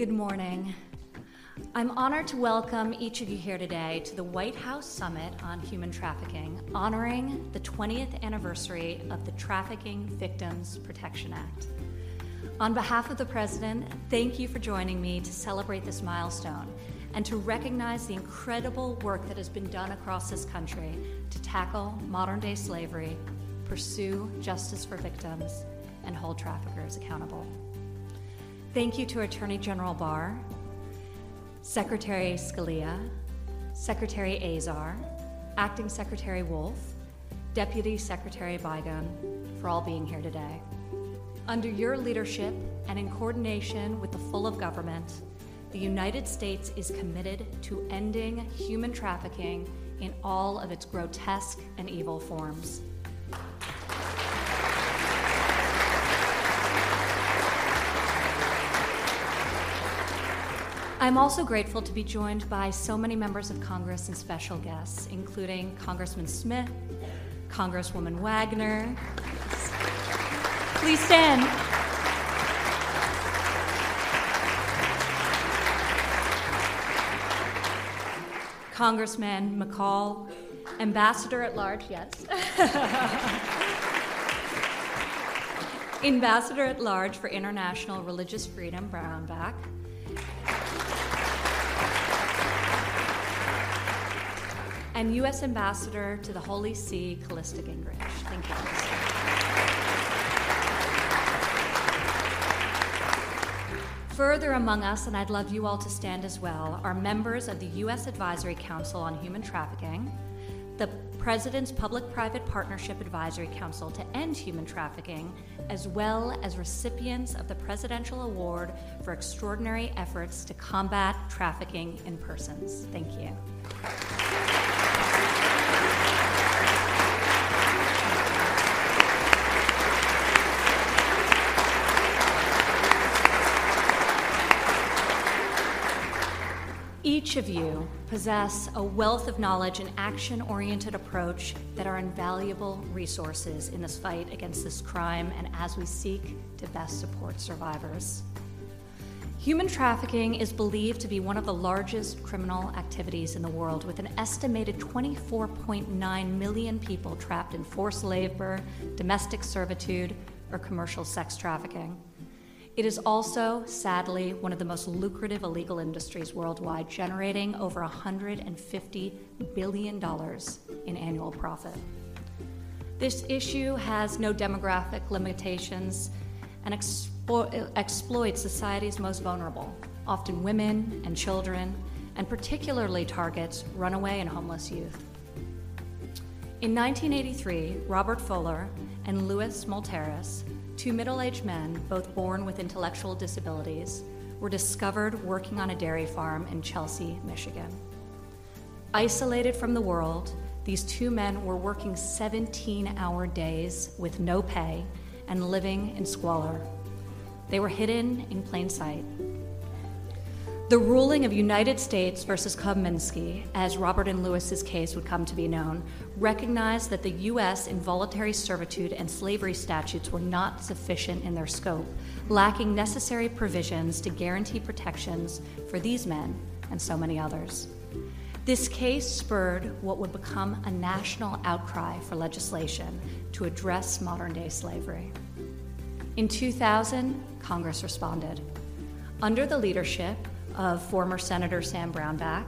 Good morning. I'm honored to welcome each of you here today to the White House Summit on Human Trafficking, honoring the 20th anniversary of the Trafficking Victims Protection Act. On behalf of the President, thank you for joining me to celebrate this milestone and to recognize the incredible work that has been done across this country to tackle modern day slavery, pursue justice for victims, and hold traffickers accountable. Thank you to Attorney General Barr, Secretary Scalia, Secretary Azar, Acting Secretary Wolf, Deputy Secretary Biegun for all being here today. Under your leadership and in coordination with the full of government, the United States is committed to ending human trafficking in all of its grotesque and evil forms. I'm also grateful to be joined by so many members of Congress and special guests, including Congressman Smith, Congresswoman Wagner. Please stand. Congressman McCaul, Ambassador at Large, yes. Ambassador at Large for International Religious Freedom, Brownback. And U.S. Ambassador to the Holy See, Callista Gingrich. Thank you. Further among us, and I'd love you all to stand as well, are members of the U.S. Advisory Council on Human Trafficking, the President's Public Private Partnership Advisory Council to End Human Trafficking, as well as recipients of the Presidential Award for Extraordinary Efforts to Combat Trafficking in Persons. Thank you. Each of you possess a wealth of knowledge and action oriented approach that are invaluable resources in this fight against this crime and as we seek to best support survivors. Human trafficking is believed to be one of the largest criminal activities in the world, with an estimated 24.9 million people trapped in forced labor, domestic servitude, or commercial sex trafficking. It is also, sadly, one of the most lucrative illegal industries worldwide, generating over $150 billion in annual profit. This issue has no demographic limitations and exploits society's most vulnerable, often women and children, and particularly targets runaway and homeless youth. In 1983, Robert Fulmer and Louis Molitoris two middle aged men, both born with intellectual disabilities, were discovered working on a dairy farm in Chelsea, Michigan. Isolated from the world, these two men were working 17 hour days with no pay and living in squalor. They were hidden in plain sight. The ruling of United States versus Kozminski, as Robert and Louis's case would come to be known, recognized that the U.S. involuntary servitude and slavery statutes were not sufficient in their scope, lacking necessary provisions to guarantee protections for these men and so many others. This case spurred what would become a national outcry for legislation to address modern day slavery. In 2000, Congress responded. Under the leadership of former Senator Sam Brownback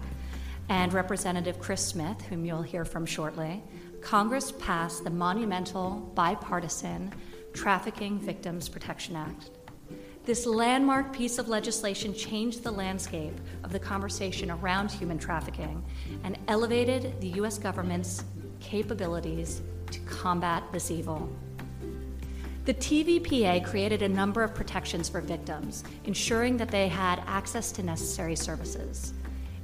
and Representative Chris Smith, whom you'll hear from shortly, Congress passed the monumental bipartisan Trafficking Victims Protection Act. This landmark piece of legislation changed the landscape of the conversation around human trafficking and elevated the U.S. government's capabilities to combat this evil. The TVPA created a number of protections for victims, ensuring that they had access to necessary services.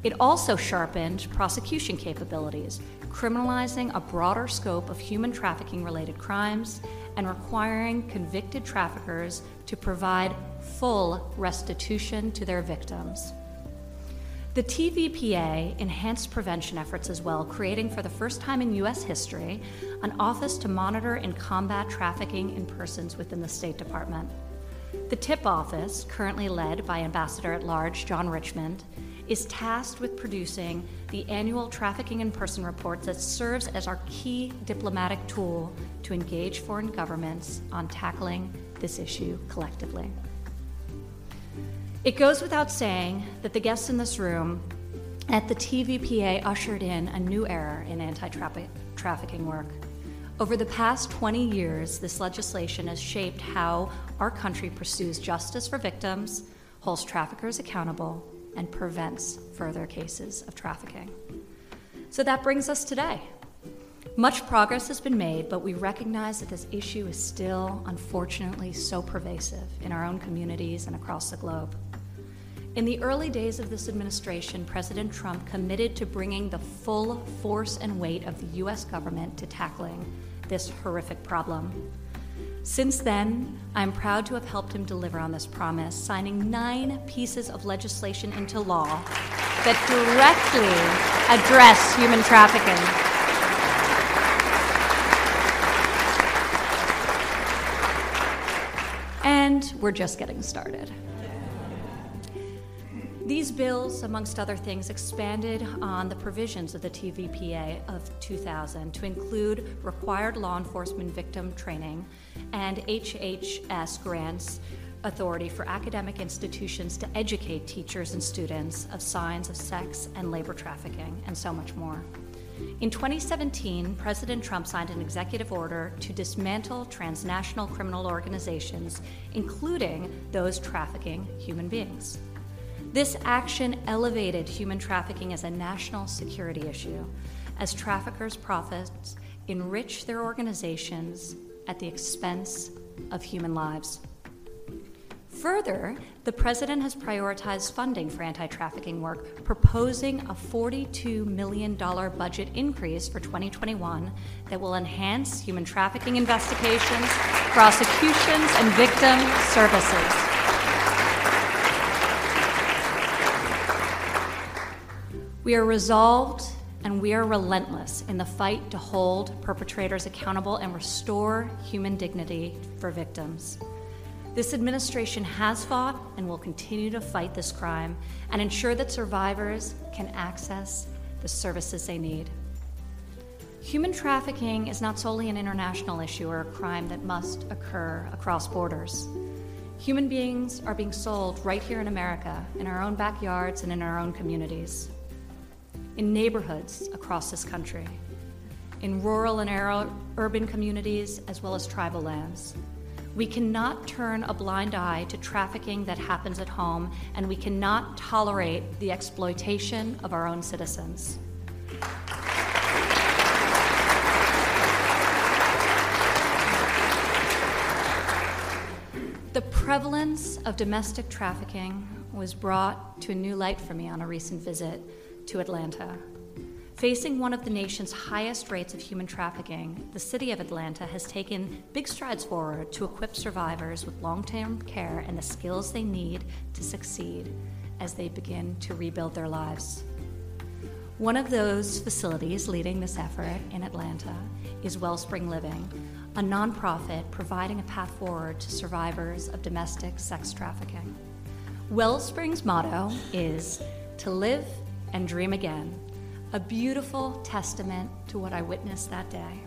It also sharpened prosecution capabilities, criminalizing a broader scope of human trafficking related crimes and requiring convicted traffickers to provide full restitution to their victims. The TVPA enhanced prevention efforts as well, creating for the first time in U.S. history an office to monitor and combat trafficking in persons within the State Department. The TIP office, currently led by Ambassador at Large John Richmond, is tasked with producing the annual Trafficking in Person report that serves as our key diplomatic tool to engage foreign governments on tackling this issue collectively. It goes without saying that the guests in this room at the TVPA ushered in a new era in anti trafficking work. Over the past 20 years, this legislation has shaped how our country pursues justice for victims, holds traffickers accountable, and prevents further cases of trafficking. So that brings us today. Much progress has been made, but we recognize that this issue is still, unfortunately, so pervasive in our own communities and across the globe. In the early days of this administration, President Trump committed to bringing the full force and weight of the U.S. government to tackling this horrific problem. Since then, I'm proud to have helped him deliver on this promise, signing nine pieces of legislation into law that directly address human trafficking. And we're just getting started. These bills, amongst other things, expanded on the provisions of the TVPA of 2000 to include required law enforcement victim training and HHS grants authority for academic institutions to educate teachers and students of signs of sex and labor trafficking, and so much more. In 2017, President Trump signed an executive order to dismantle transnational criminal organizations, including those trafficking human beings. This action elevated human trafficking as a national security issue, as traffickers' profits enrich their organizations at the expense of human lives. Further, the president has prioritized funding for anti trafficking work, proposing a $42 million budget increase for 2021 that will enhance human trafficking investigations, prosecutions, and victim services. We are resolved and we are relentless in the fight to hold perpetrators accountable and restore human dignity for victims. This administration has fought and will continue to fight this crime and ensure that survivors can access the services they need. Human trafficking is not solely an international issue or a crime that must occur across borders. Human beings are being sold right here in America, in our own backyards and in our own communities in neighborhoods across this country, in rural and urban communities, as well as tribal lands. We cannot turn a blind eye to trafficking that happens at home, and we cannot tolerate the exploitation of our own citizens. The prevalence of domestic trafficking was brought to a new light for me on a recent visit to Atlanta. Facing one of the nation's highest rates of human trafficking, the city of Atlanta has taken big strides forward to equip survivors with long term care and the skills they need to succeed as they begin to rebuild their lives. One of those facilities leading this effort in Atlanta is Wellspring Living, a nonprofit providing a path forward to survivors of domestic sex trafficking. Wellspring's motto is to live and dream again, a beautiful testament to what I witnessed that day.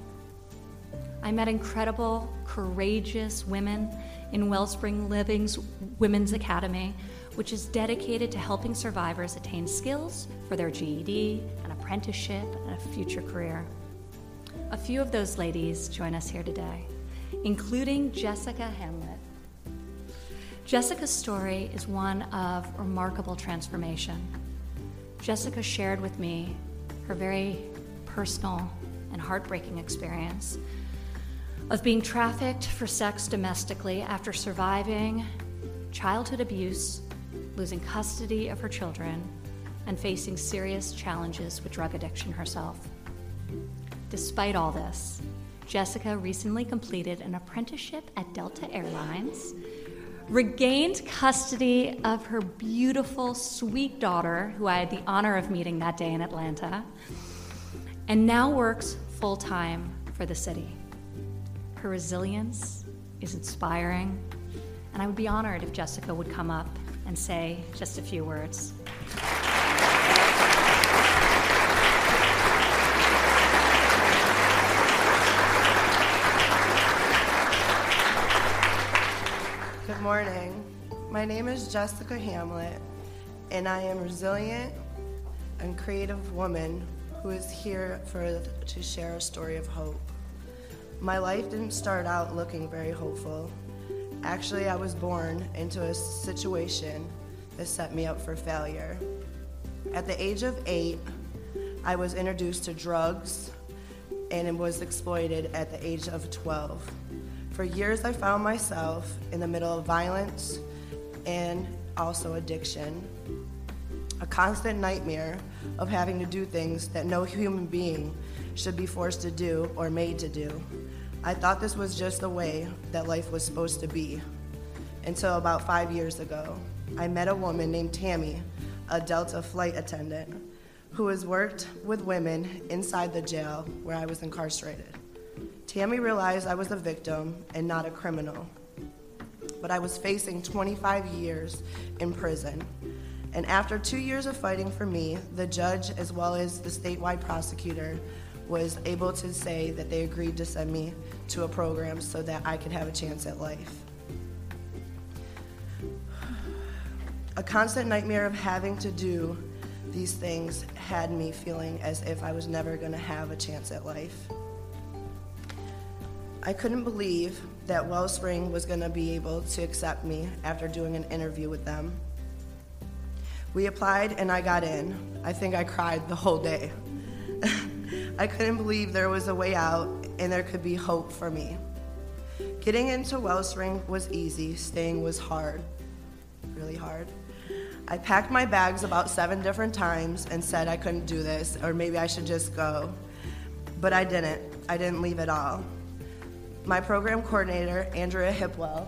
I met incredible, courageous women in Wellspring Living's Women's Academy, which is dedicated to helping survivors attain skills for their GED, an apprenticeship, and a future career. A few of those ladies join us here today, including Jessica Hamlet. Jessica's story is one of remarkable transformation. Jessica shared with me her very personal and heartbreaking experience of being trafficked for sex domestically after surviving childhood abuse, losing custody of her children, and facing serious challenges with drug addiction herself. Despite all this, Jessica recently completed an apprenticeship at Delta Airlines regained custody of her beautiful, sweet daughter, who I had the honor of meeting that day in Atlanta, and now works full time for the city. Her resilience is inspiring, And I would be honored if Jessica would come up and say just a few words. Good morning. My name is Jessica Hamlet, and I am a resilient and creative woman who is here for, to share a story of hope. My life didn't start out looking very hopeful. Actually, I was born into a situation that set me up for failure. At the age of eight, I was introduced to drugs and was exploited at the age of 12. For years, I found myself in the middle of violence and also addiction. A constant nightmare of having to do things that no human being should be forced to do or made to do. I thought this was just the way that life was supposed to be. Until about five years ago, I met a woman named Tammy, a Delta flight attendant, who has worked with women inside the jail where I was incarcerated. Tammy realized I was a victim and not a criminal, but I was facing 25 years in prison. And after two years of fighting for me, the judge, as well as the statewide prosecutor, was able to say that they agreed to send me to a program so that I could have a chance at life. A constant nightmare of having to do these things had me feeling as if I was never going to have a chance at life. I couldn't believe that Wellspring was going to be able to accept me after doing an interview with them. We applied and I got in. I think I cried the whole day. I couldn't believe there was a way out and there could be hope for me. Getting into Wellspring was easy, staying was hard, really hard. I packed my bags about seven different times and said I couldn't do this, or maybe I should just go. But I didn't. I didn't leave at all. My program coordinator, Andrea Hipwell,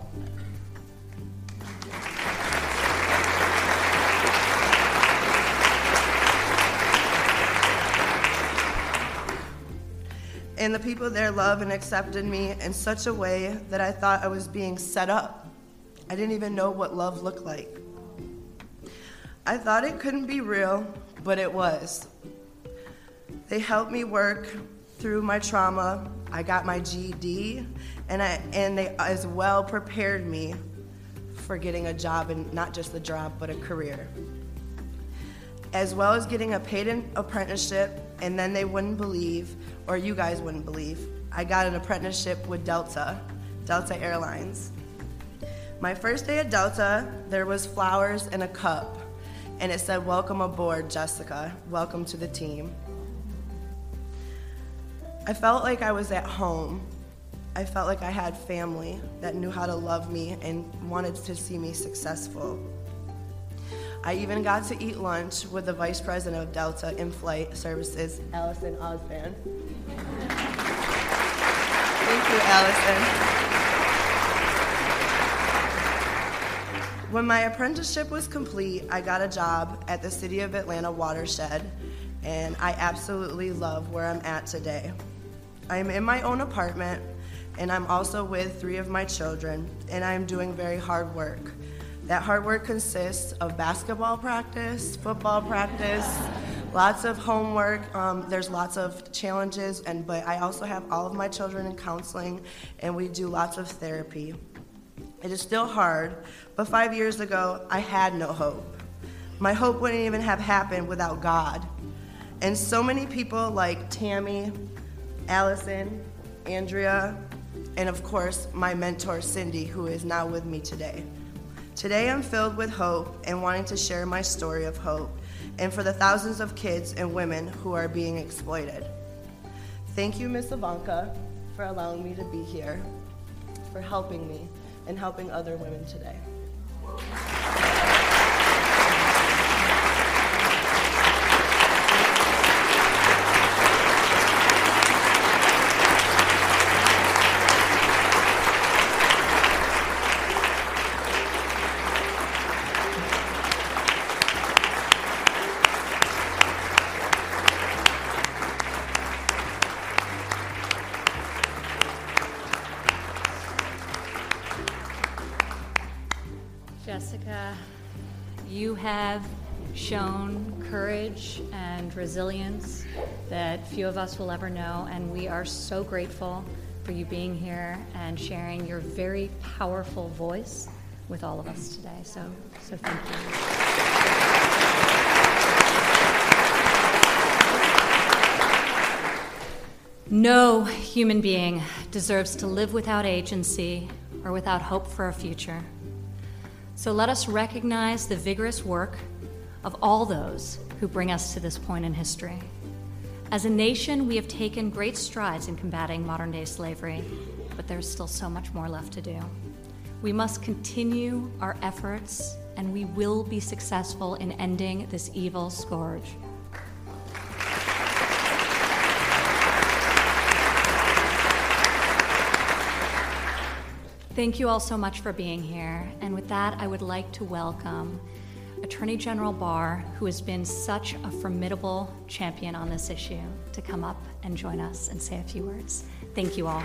and the people there loved and accepted me in such a way that I thought I was being set up. I didn't even know what love looked like. I thought it couldn't be real, but it was. They helped me work through my trauma. I got my GED, and, I, and they as well prepared me for getting a job, and not just a job, but a career. As well as getting a paid apprenticeship, and then they wouldn't believe, or you guys wouldn't believe, I got an apprenticeship with Delta, Delta Airlines. My first day at Delta, there was flowers and a cup, and it said, Welcome aboard, Jessica. Welcome to the team. I felt like I was at home. I felt like I had family that knew how to love me and wanted to see me successful. I even got to eat lunch with the vice president of Delta in flight services, Allison Ausband. Thank you, Allison. When my apprenticeship was complete, I got a job at the City of Atlanta watershed, and I absolutely love where I'm at today. I'm in my own apartment, and I'm also with three of my children, and I'm doing very hard work. That hard work consists of basketball practice, football practice, lots of homework. Um, there's lots of challenges, and but I also have all of my children in counseling, and we do lots of therapy. It is still hard, but five years ago I had no hope. My hope wouldn't even have happened without God. And so many people like Tammy, Allison, Andrea, and of course my mentor Cindy, who is now with me today. Today I'm filled with hope and wanting to share my story of hope and for the thousands of kids and women who are being exploited. Thank you, Miss Ivanka, for allowing me to be here, for helping me and helping other women today. And resilience that few of us will ever know, and we are so grateful for you being here and sharing your very powerful voice with all of us today. So, so thank you. No human being deserves to live without agency or without hope for a future. So let us recognize the vigorous work of all those who bring us to this point in history. As a nation, we have taken great strides in combating modern day slavery, but there's still so much more left to do. We must continue our efforts, and we will be successful in ending this evil scourge. Thank you all so much for being here. And with that, I would like to welcome Attorney General Barr, who has been such a formidable champion on this issue, to come up and join us and say a few words. Thank you all.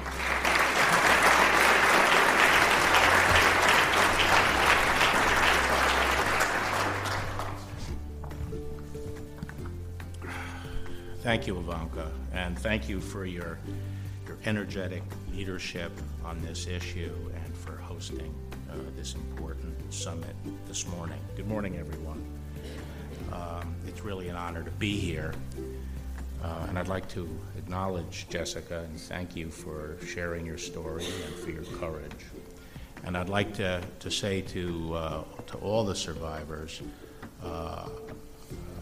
Thank you, Ivanka, and thank you for your, your energetic leadership on this issue and for hosting uh, this important summit this morning. Good morning, everyone. Um, it's really an honor to be here. Uh, and I'd like to acknowledge Jessica and thank you for sharing your story and for your courage. And I'd like to, to say to, uh, to all the survivors, uh,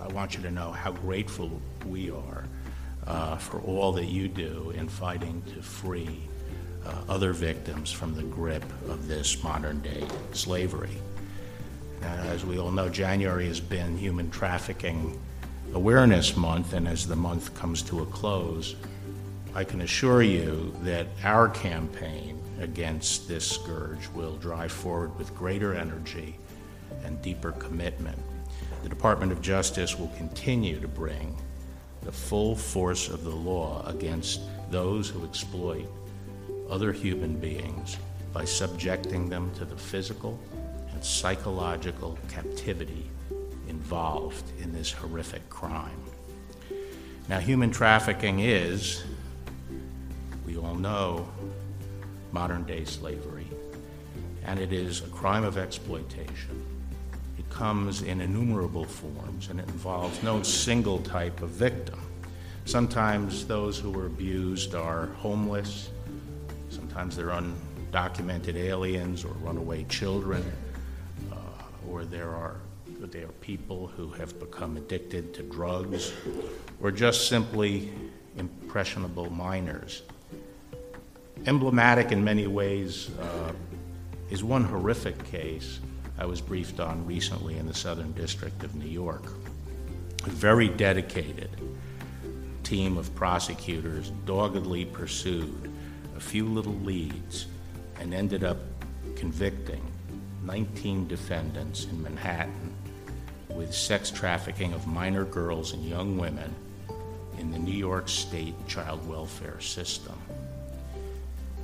I want you to know how grateful we are uh, for all that you do in fighting to free uh, other victims from the grip of this modern day slavery. Uh, as we all know, January has been Human Trafficking Awareness Month, and as the month comes to a close, I can assure you that our campaign against this scourge will drive forward with greater energy and deeper commitment. The Department of Justice will continue to bring the full force of the law against those who exploit other human beings by subjecting them to the physical and psychological captivity involved in this horrific crime. Now, human trafficking is, we all know, modern day slavery, and it is a crime of exploitation. It comes in innumerable forms and it involves no single type of victim. Sometimes those who are abused are homeless, sometimes they're undocumented aliens or runaway children, uh, or there are they are people who have become addicted to drugs, or just simply impressionable minors. Emblematic in many ways uh, is one horrific case I was briefed on recently in the Southern District of New York. A very dedicated team of prosecutors doggedly pursued a few little leads and ended up convicting 19 defendants in Manhattan with sex trafficking of minor girls and young women in the New York State child welfare system.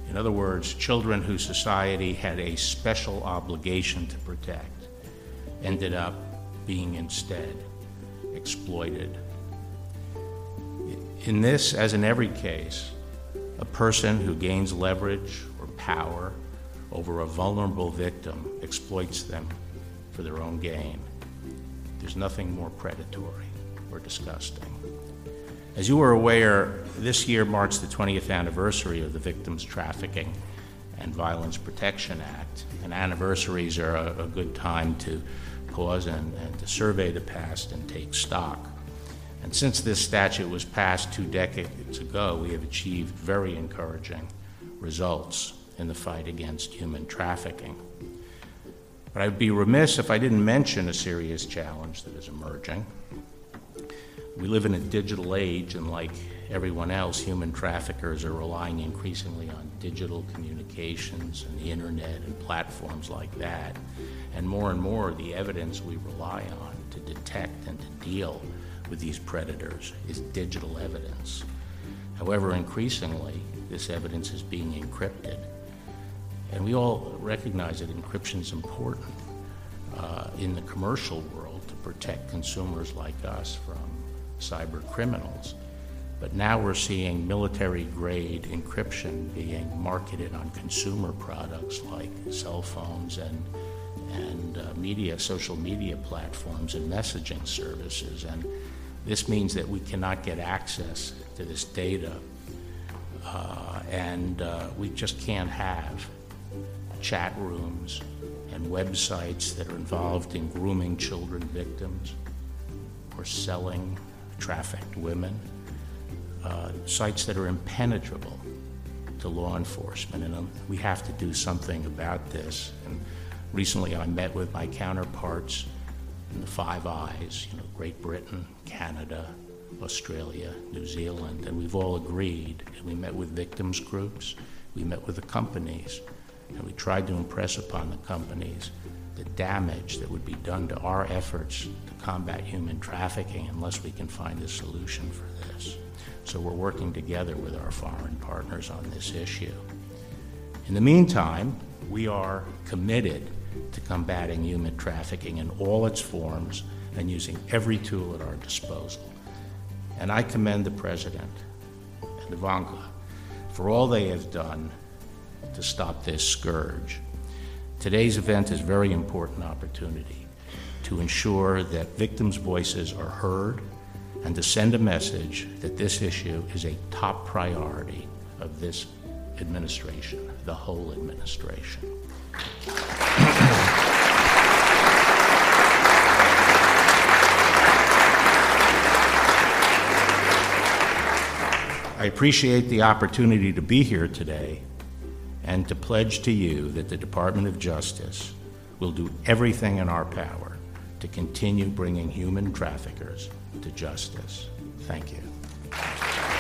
In other words, children whose society had a special obligation to protect ended up being instead exploited. In this, as in every case, a person who gains leverage or power over a vulnerable victim exploits them for their own gain. There's nothing more predatory or disgusting. As you are aware, this year marks the 20th anniversary of the Victims Trafficking and Violence Protection Act, and anniversaries are a, a good time to pause and, and to survey the past and take stock. And since this statute was passed two decades ago, we have achieved very encouraging results in the fight against human trafficking. But I'd be remiss if I didn't mention a serious challenge that is emerging. We live in a digital age, and like everyone else, human traffickers are relying increasingly on digital communications and the internet and platforms like that. And more and more, the evidence we rely on to detect and to deal with these predators is digital evidence. However, increasingly, this evidence is being encrypted. And we all recognize that encryption is important. uh, in the commercial world to protect consumers like us from cyber criminals. But now we're seeing military grade encryption being marketed on consumer products like cell phones and, and uh, media, social media platforms and messaging services. And this means that we cannot get access to this data. Uh, and uh, we just can't have chat rooms and websites that are involved in grooming children victims or selling trafficked women uh, sites that are impenetrable to law enforcement, and um, we have to do something about this. And recently, I met with my counterparts in the Five Eyes, you know, Great Britain, Canada, Australia, New Zealand, and we've all agreed. And we met with victims groups, we met with the companies, and we tried to impress upon the companies the damage that would be done to our efforts to combat human trafficking unless we can find a solution for this. So we're working together with our foreign partners on this issue. In the meantime, we are committed to combating human trafficking in all its forms and using every tool at our disposal. And I commend the President and Ivanka for all they have done to stop this scourge. Today's event is a very important opportunity to ensure that victims' voices are heard and to send a message that this issue is a top priority of this administration, the whole administration. I appreciate the opportunity to be here today and to pledge to you that the Department of Justice will do everything in our power to continue bringing human traffickers to justice. Thank you.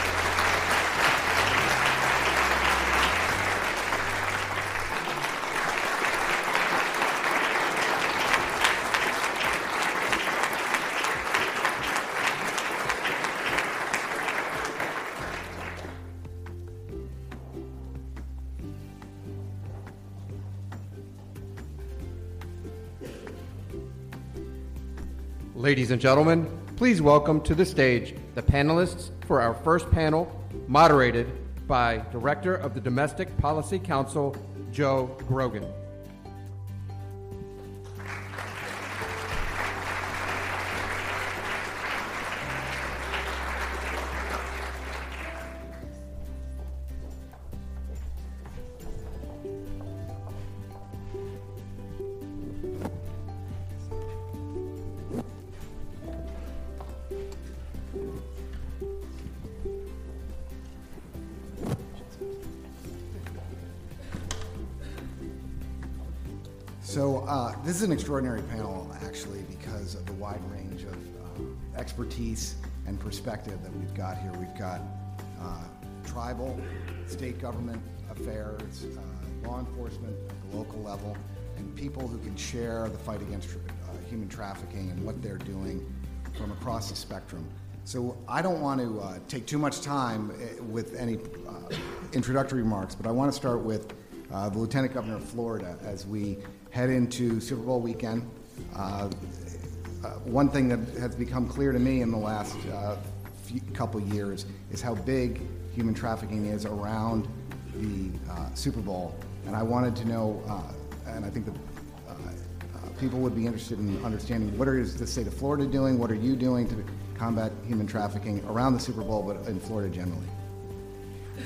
Ladies and gentlemen, please welcome to the stage the panelists for our first panel, moderated by Director of the Domestic Policy Council, Joe Grogan. This is an extraordinary panel, actually, because of the wide range of uh, expertise and perspective that we've got here. We've got uh, tribal, state government affairs, uh, law enforcement at the local level, and people who can share the fight against uh, human trafficking and what they're doing from across the spectrum. So I don't want to uh, take too much time with any introductory remarks, but I want to start with the Lieutenant Governor of Florida as we head into Super Bowl weekend. Uh, uh, one thing that has become clear to me in the last uh, few, couple years is how big human trafficking is around the uh, Super Bowl. And I wanted to know, and I think that people would be interested in understanding what is the state of Florida doing, what are you doing to combat human trafficking around the Super Bowl, but in Florida generally.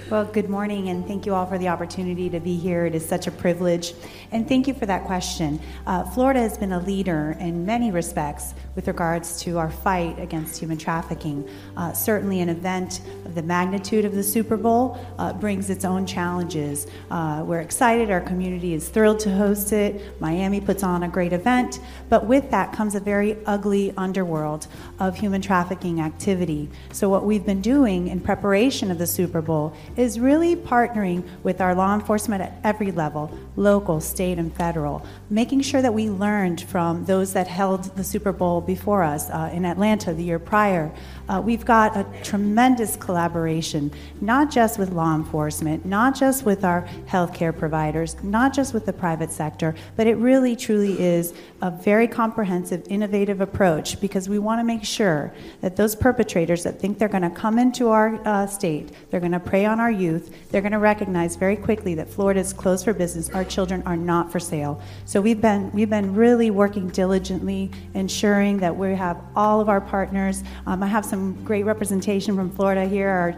Well, good morning, and thank you all for the opportunity to be here. It is such a privilege. And thank you for that question. Uh, Florida has been a leader in many respects with regards to our fight against human trafficking. Uh, certainly, an event of the magnitude of the Super Bowl uh, brings its own challenges. Uh, we're excited, our community is thrilled to host it. Miami puts on a great event, but with that comes a very ugly underworld of human trafficking activity. So, what we've been doing in preparation of the Super Bowl is really partnering with our law enforcement at every level local, state, and federal, making sure that we learned from those that held the Super Bowl before us uh, in Atlanta the year prior. Uh, we've got a tremendous collaboration, not just with law enforcement, not just with our healthcare providers, not just with the private sector, but it really truly is a very comprehensive, innovative approach because we want to make sure that those perpetrators that think they're going to come into our uh, state, they're going to prey on our youth, they're going to recognize very quickly that Florida is closed for business. Our children are not for sale. So we've been we've been really working diligently, ensuring that we have all of our partners. Um, I have some great representation from Florida here. Our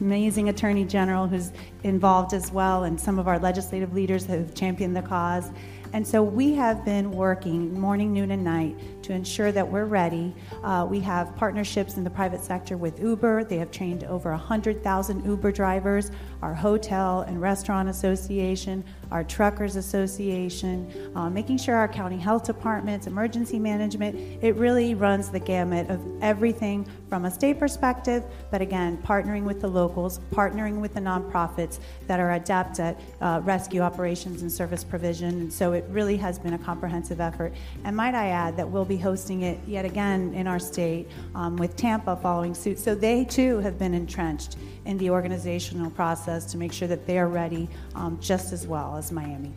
amazing Attorney General, who's involved as well, and some of our legislative leaders have championed the cause. And so we have been working morning, noon, and night to ensure that we're ready. Uh, we have partnerships in the private sector with Uber. They have trained over 100,000 Uber drivers, our Hotel and Restaurant Association, our Truckers Association, uh, making sure our county health departments, emergency management, it really runs the gamut of everything from a state perspective, but again, partnering with the locals, partnering with the nonprofits that are adept at uh, rescue operations and service provision. And so it really has been a comprehensive effort. And might I add that we'll be hosting it yet again in our state um, with Tampa following suit. So they too have been entrenched in the organizational process to make sure that they are ready um, just as well as Miami.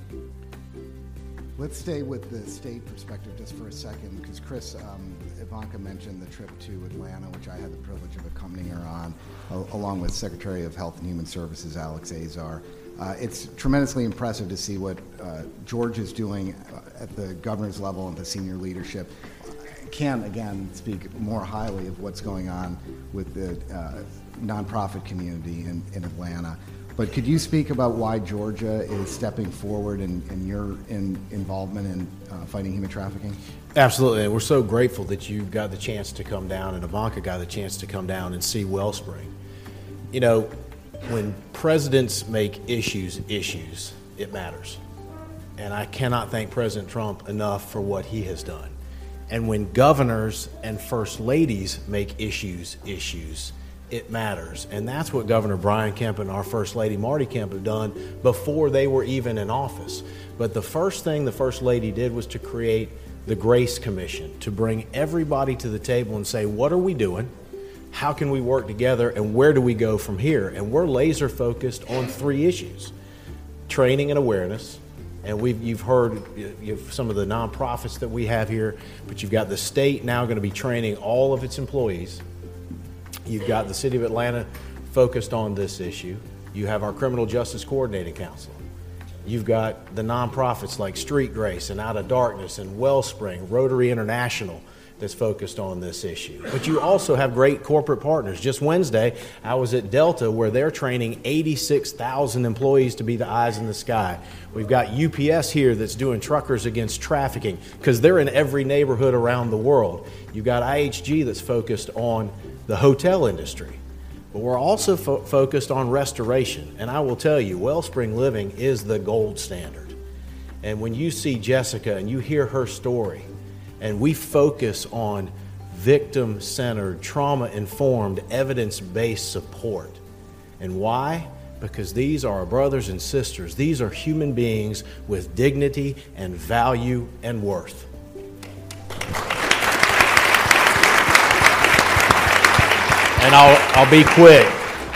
Let's stay with the state perspective just for a second, because Chris, um, Ivanka mentioned the trip to Atlanta, which I had the privilege of accompanying her on, along with Secretary of Health and Human Services Alex Azar. Uh, it's tremendously impressive to see what uh, George is doing uh, at the governor's level and the senior leadership. Can again speak more highly of what's going on with the uh, nonprofit community in, in Atlanta. But could you speak about why Georgia is stepping forward and, and your in, involvement in uh, fighting human trafficking? Absolutely. And we're so grateful that you got the chance to come down and Ivanka got the chance to come down and see Wellspring. You know, when presidents make issues issues, it matters. And I cannot thank President Trump enough for what he has done. And when governors and first ladies make issues issues, it matters. And that's what Governor Brian Kemp and our First Lady Marty Kemp have done before they were even in office. But the first thing the First Lady did was to create the Grace Commission to bring everybody to the table and say, what are we doing? How can we work together? And where do we go from here? And we're laser focused on three issues training and awareness. And we've, you've heard you've, some of the nonprofits that we have here, but you've got the state now going to be training all of its employees You've got the City of Atlanta focused on this issue. You have our Criminal Justice Coordinating Council. You've got the nonprofits like Street Grace and Out of Darkness and Wellspring, Rotary International that's focused on this issue. But you also have great corporate partners. Just Wednesday, I was at Delta where they're training 86,000 employees to be the eyes in the sky. We've got UPS here that's doing truckers against trafficking because they're in every neighborhood around the world. You've got IHG that's focused on the hotel industry. But we're also fo- focused on restoration. And I will tell you, Wellspring Living is the gold standard. And when you see Jessica and you hear her story, and we focus on victim centered, trauma informed, evidence based support. And why? Because these are our brothers and sisters. These are human beings with dignity and value and worth. And I'll, I'll be quick,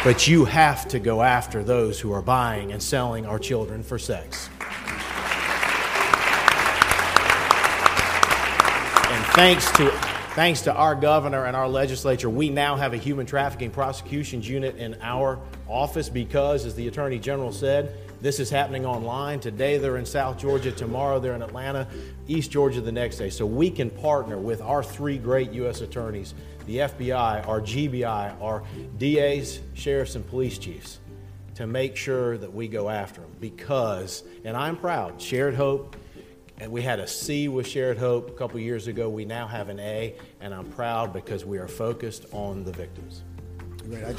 but you have to go after those who are buying and selling our children for sex. And thanks to thanks to our governor and our legislature, we now have a human trafficking prosecutions unit in our office because, as the attorney general said, this is happening online. Today they're in South Georgia, tomorrow they're in Atlanta, East Georgia the next day. So we can partner with our three great U.S. attorneys the FBI, our GBI, our DAs, sheriffs, and police chiefs to make sure that we go after them. Because, and I'm proud, Shared Hope, and we had a C with Shared Hope a couple years ago. We now have an A, and I'm proud because we are focused on the victims. Great. I,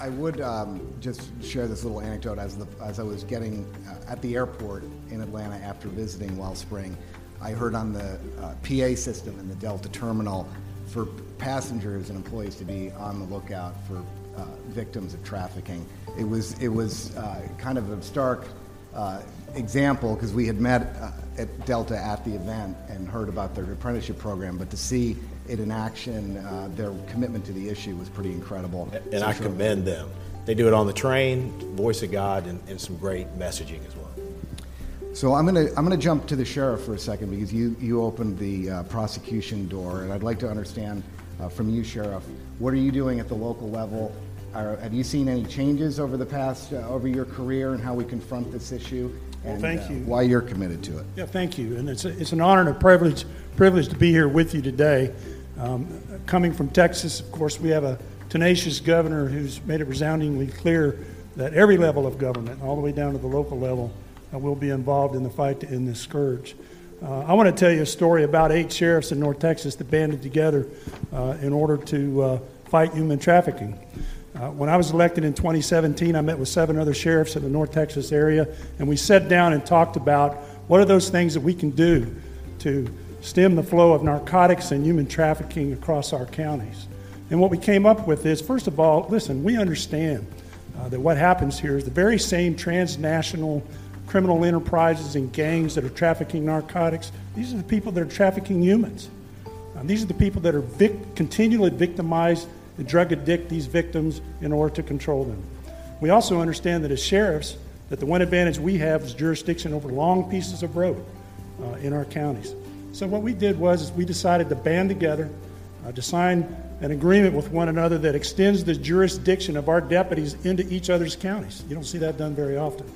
I would um, just share this little anecdote as, the, as I was getting uh, at the airport in Atlanta after visiting Wellspring. I heard on the uh, PA system in the Delta terminal for passengers and employees to be on the lookout for uh, victims of trafficking. It was, it was uh, kind of a stark uh, example because we had met uh, at Delta at the event and heard about their apprenticeship program, but to see it in action, uh, their commitment to the issue was pretty incredible. And So I sure. commend them. They do it on the train, voice of God, and, and some great messaging as well. So I'm going to I'm going to jump to the sheriff for a second because you you opened the uh, prosecution door, and I'd like to understand uh, from you, sheriff, what are you doing at the local level? Are, have you seen any changes over the past uh, over your career and how we confront this issue? And thank uh, you. why you're committed to it? Yeah, thank you. And it's, a, it's an honor and a privilege, privilege to be here with you today. Um, coming from Texas, of course, we have a tenacious governor who's made it resoundingly clear that every level of government, all the way down to the local level, uh, will be involved in the fight to end this scourge. Uh, I want to tell you a story about eight sheriffs in North Texas that banded together uh, in order to uh, fight human trafficking. Uh, when I was elected in 2017, I met with seven other sheriffs in the North Texas area, and we sat down and talked about what are those things that we can do to stem the flow of narcotics and human trafficking across our counties. And what we came up with is, first of all, listen, we understand uh, that what happens here is the very same transnational criminal enterprises and gangs that are trafficking narcotics. These are the people that are trafficking humans. Uh, these are the people that are vic- continually victimized and drug addict these victims in order to control them. We also understand that as sheriffs, that the one advantage we have is jurisdiction over long pieces of road uh, in our counties. So what we did was is we decided to band together uh, to sign an agreement with one another that extends the jurisdiction of our deputies into each other's counties. You don't see that done very often.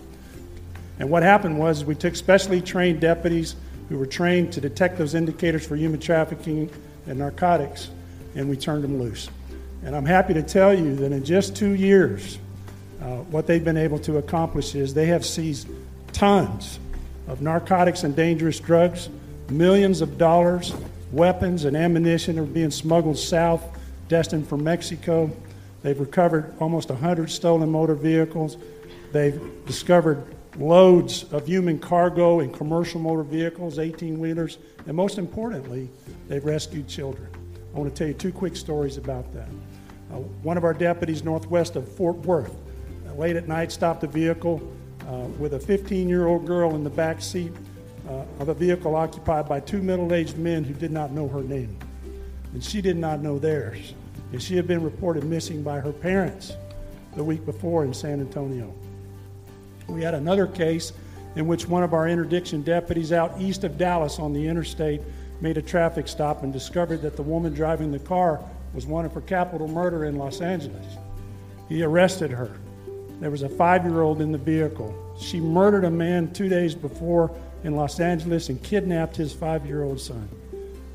And what happened was we took specially trained deputies who were trained to detect those indicators for human trafficking and narcotics, and we turned them loose. And I'm happy to tell you that in just two years, uh, what they've been able to accomplish is they have seized tons of narcotics and dangerous drugs, millions of dollars, weapons and ammunition are being smuggled south, destined for Mexico. They've recovered almost 100 stolen motor vehicles. They've discovered loads of human cargo in commercial motor vehicles, 18 wheelers, and most importantly, they've rescued children. I want to tell you two quick stories about that. Uh, one of our deputies northwest of Fort Worth, uh, late at night, stopped a vehicle uh, with a 15 year old girl in the back seat uh, of a vehicle occupied by two middle aged men who did not know her name. And she did not know theirs. And she had been reported missing by her parents the week before in San Antonio. We had another case in which one of our interdiction deputies out east of Dallas on the interstate made a traffic stop and discovered that the woman driving the car was wanted for capital murder in Los Angeles. He arrested her. There was a five year old in the vehicle. She murdered a man two days before in Los Angeles and kidnapped his five year old son.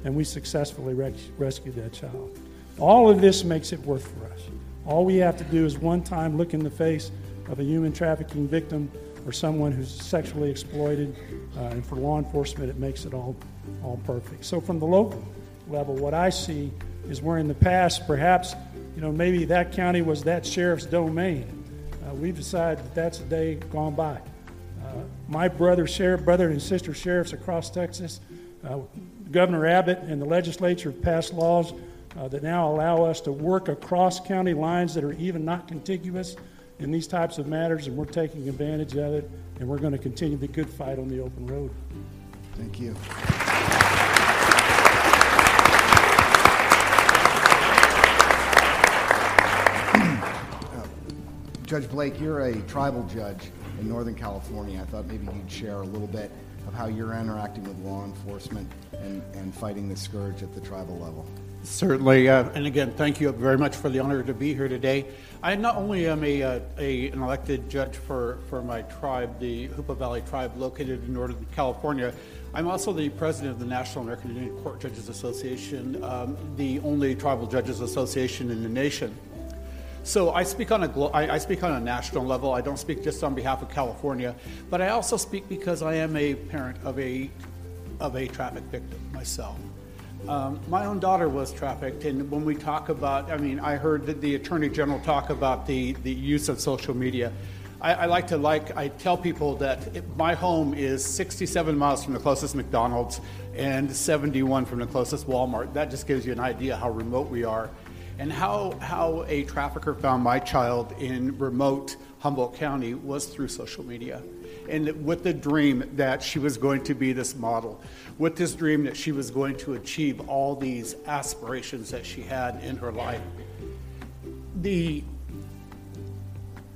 And we successfully res- rescued that child. All of this makes it worth for us. All we have to do is one time look in the face of a human trafficking victim or someone who's sexually exploited, uh, and for law enforcement, it makes it all, all perfect. So, from the local level, what I see is where in the past, perhaps, you know, maybe that county was that sheriff's domain. Uh, we've decided that that's a day gone by. Uh, my brother, sheriff, brother and sister sheriffs across Texas, uh, Governor Abbott and the legislature have passed laws uh, that now allow us to work across county lines that are even not contiguous in these types of matters, and we're taking advantage of it, and we're going to continue the good fight on the open road. Thank you. Judge Blake, you're a tribal judge in Northern California. I thought maybe you'd share a little bit of how you're interacting with law enforcement and, and fighting the scourge at the tribal level. Certainly, uh, and again, thank you very much for the honor to be here today. I not only am a, uh, a an elected judge for, for my tribe, the Hoopa Valley tribe located in Northern California, I'm also the president of the National American Indian Court Judges Association, um, the only tribal judges association in the nation. So I speak on a glo- I, I speak on a national level. I don't speak just on behalf of California, but I also speak because I am a parent of a of a traffic victim myself. Um, my own daughter was trafficked, and when we talk about, I mean, I heard that the Attorney General talk about the, the use of social media. I, I like to like I tell people that it, my home is 67 miles from the closest McDonald's and 71 from the closest Walmart. That just gives you an idea how remote we are, and how how a trafficker found my child in remote Humboldt County was through social media, and with the dream that she was going to be this model, with this dream that she was going to achieve all these aspirations that she had in her life. The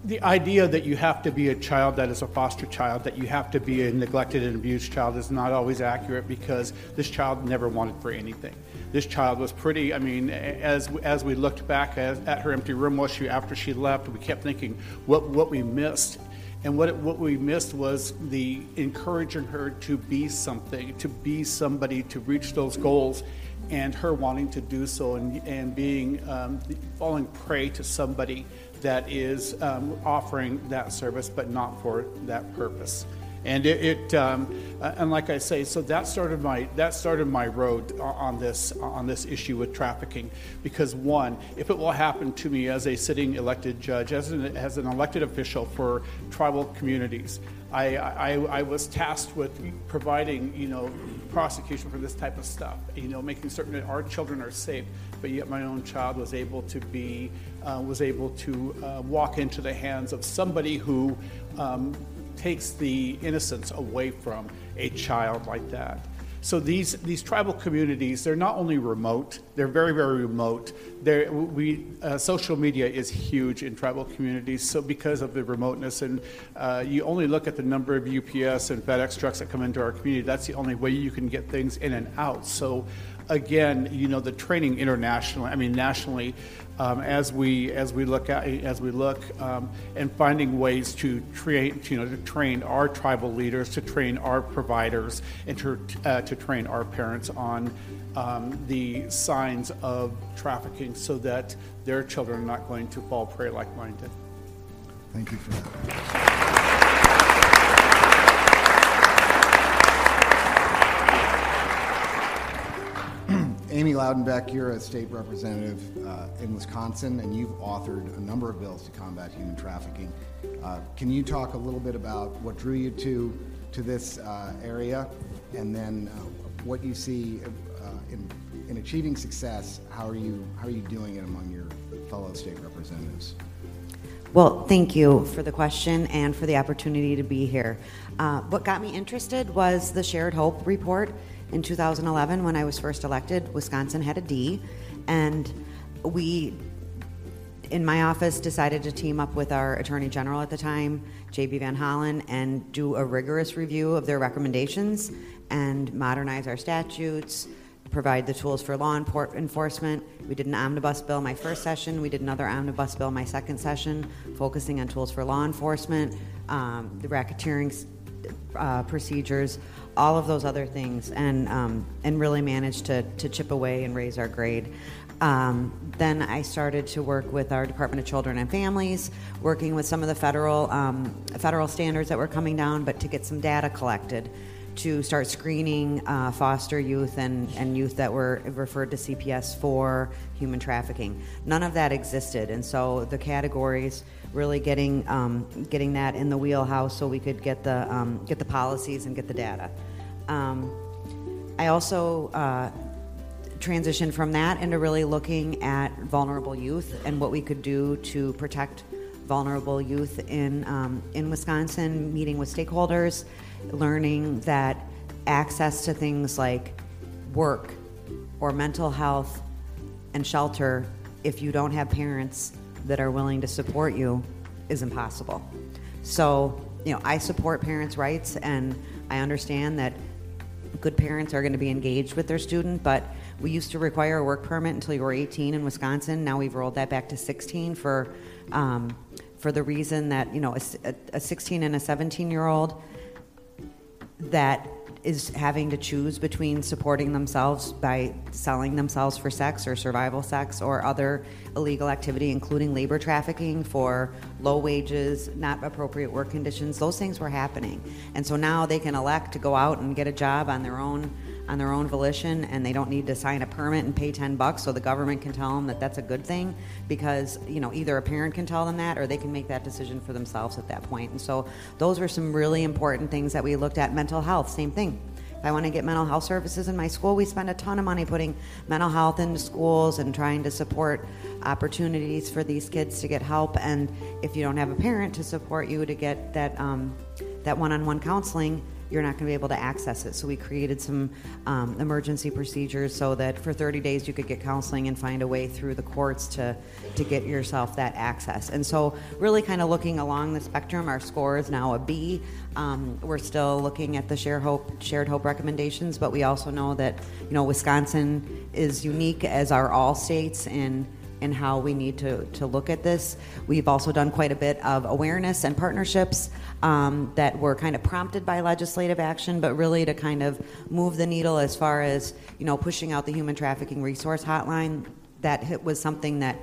the idea that you have to be a child that is a foster child, that you have to be a neglected and abused child is not always accurate because this child never wanted for anything. This child was pretty, I mean, as, as we looked back at, at her empty room was she, after she left, we kept thinking what, what we missed. And what, what we missed was the encouraging her to be something, to be somebody, to reach those goals, and her wanting to do so and, and being um, falling prey to somebody that is um, offering that service, but not for that purpose. And it, it um, uh, and like I say, so that started my that started my road on this on this issue with trafficking. Because one, if it will happen to me as a sitting elected judge, as an, as an elected official for tribal communities, I, I, I was tasked with providing, you know, prosecution for this type of stuff, you know, making certain that our children are safe, but yet my own child was able to be, uh, was able to uh, walk into the hands of somebody who um, takes the innocence away from a child like that. So these, these tribal communities, they're not only remote, they're very, very remote. They're, we, uh, social media is huge in tribal communities, so because of the remoteness, and uh, you only look at the number of UPS and FedEx trucks that come into our community, that's the only way you can get things in and out. So again, you know, the training internationally, I mean nationally, um, as we as we look at as we look um, and finding ways to train you know to train our tribal leaders, to train our providers, and to uh, to train our parents on um, the signs of trafficking, so that their children are not going to fall prey like mine did. Thank you for that. Amy Loudenbeck, you're a state representative uh, in Wisconsin, and you've authored a number of bills to combat human trafficking. Uh, can you talk a little bit about what drew you to to this uh, area, and then uh, what you see uh, in, in achieving success? How are you how are you doing it among your fellow state representatives? Well, thank you for the question and for the opportunity to be here. Uh, what got me interested was the Shared Hope report in 2011 when I was first elected. Wisconsin had a D, and we, in my office, decided to team up with our Attorney General at the time, J.B. Van Hollen, and do a rigorous review of their recommendations and modernize our statutes, provide the tools for law enforcement. We did an omnibus bill my first session. We did another omnibus bill my second session, focusing on tools for law enforcement, um, the racketeering uh, procedures, all of those other things, and um, and really managed to to chip away and raise our grade. Um, then I started to work with our Department of Children and Families, working with some of the federal um, federal standards that were coming down, but to get some data collected to start screening uh, foster youth and, and youth that were referred to CPS for human trafficking. None of that existed, and so the categories really getting um, getting that in the wheelhouse so we could get the um, get the policies and get the data. Um, I also uh, transitioned from that into really looking at vulnerable youth and what we could do to protect vulnerable youth in um, in Wisconsin. Meeting with stakeholders, learning that access to things like work or mental health and shelter, if you don't have parents that are willing to support you is impossible. So, you know, I support parents' rights and I understand that good parents are going to be engaged with their student, but we used to require a work permit until you were 18 in Wisconsin. Now we've rolled that back to 16 for um, for the reason that you know a, a 16 and a 17 year old that is having to choose between supporting themselves by selling themselves for sex or survival sex or other illegal activity, including labor trafficking for low wages, not appropriate work conditions. Those things were happening. And so now they can elect to go out and get a job on their own on their own volition and they don't need to sign a permit and pay 10 bucks so the government can tell them that that's a good thing because you know either a parent can tell them that or they can make that decision for themselves at that point. And so those were some really important things that we looked at. Mental health same thing. If I want to get mental health services in my school, we spend a ton of money putting mental health into schools and trying to support opportunities for these kids to get help. And if you don't have a parent to support you to get that um, that one-on-one counseling, you're not going to be able to access it. So we created some um, emergency procedures so that for 30 days you could get counseling and find a way through the courts to to get yourself that access. And so really kind of looking along the spectrum, our score is now a B. Um, we're still looking at the shared hope shared hope recommendations, but we also know that you know Wisconsin is unique as are all states in and how we need to, to look at this. We've also done quite a bit of awareness and partnerships um, that were kind of prompted by legislative action, but really to kind of move the needle as far as you know pushing out the human trafficking resource hotline. That was something that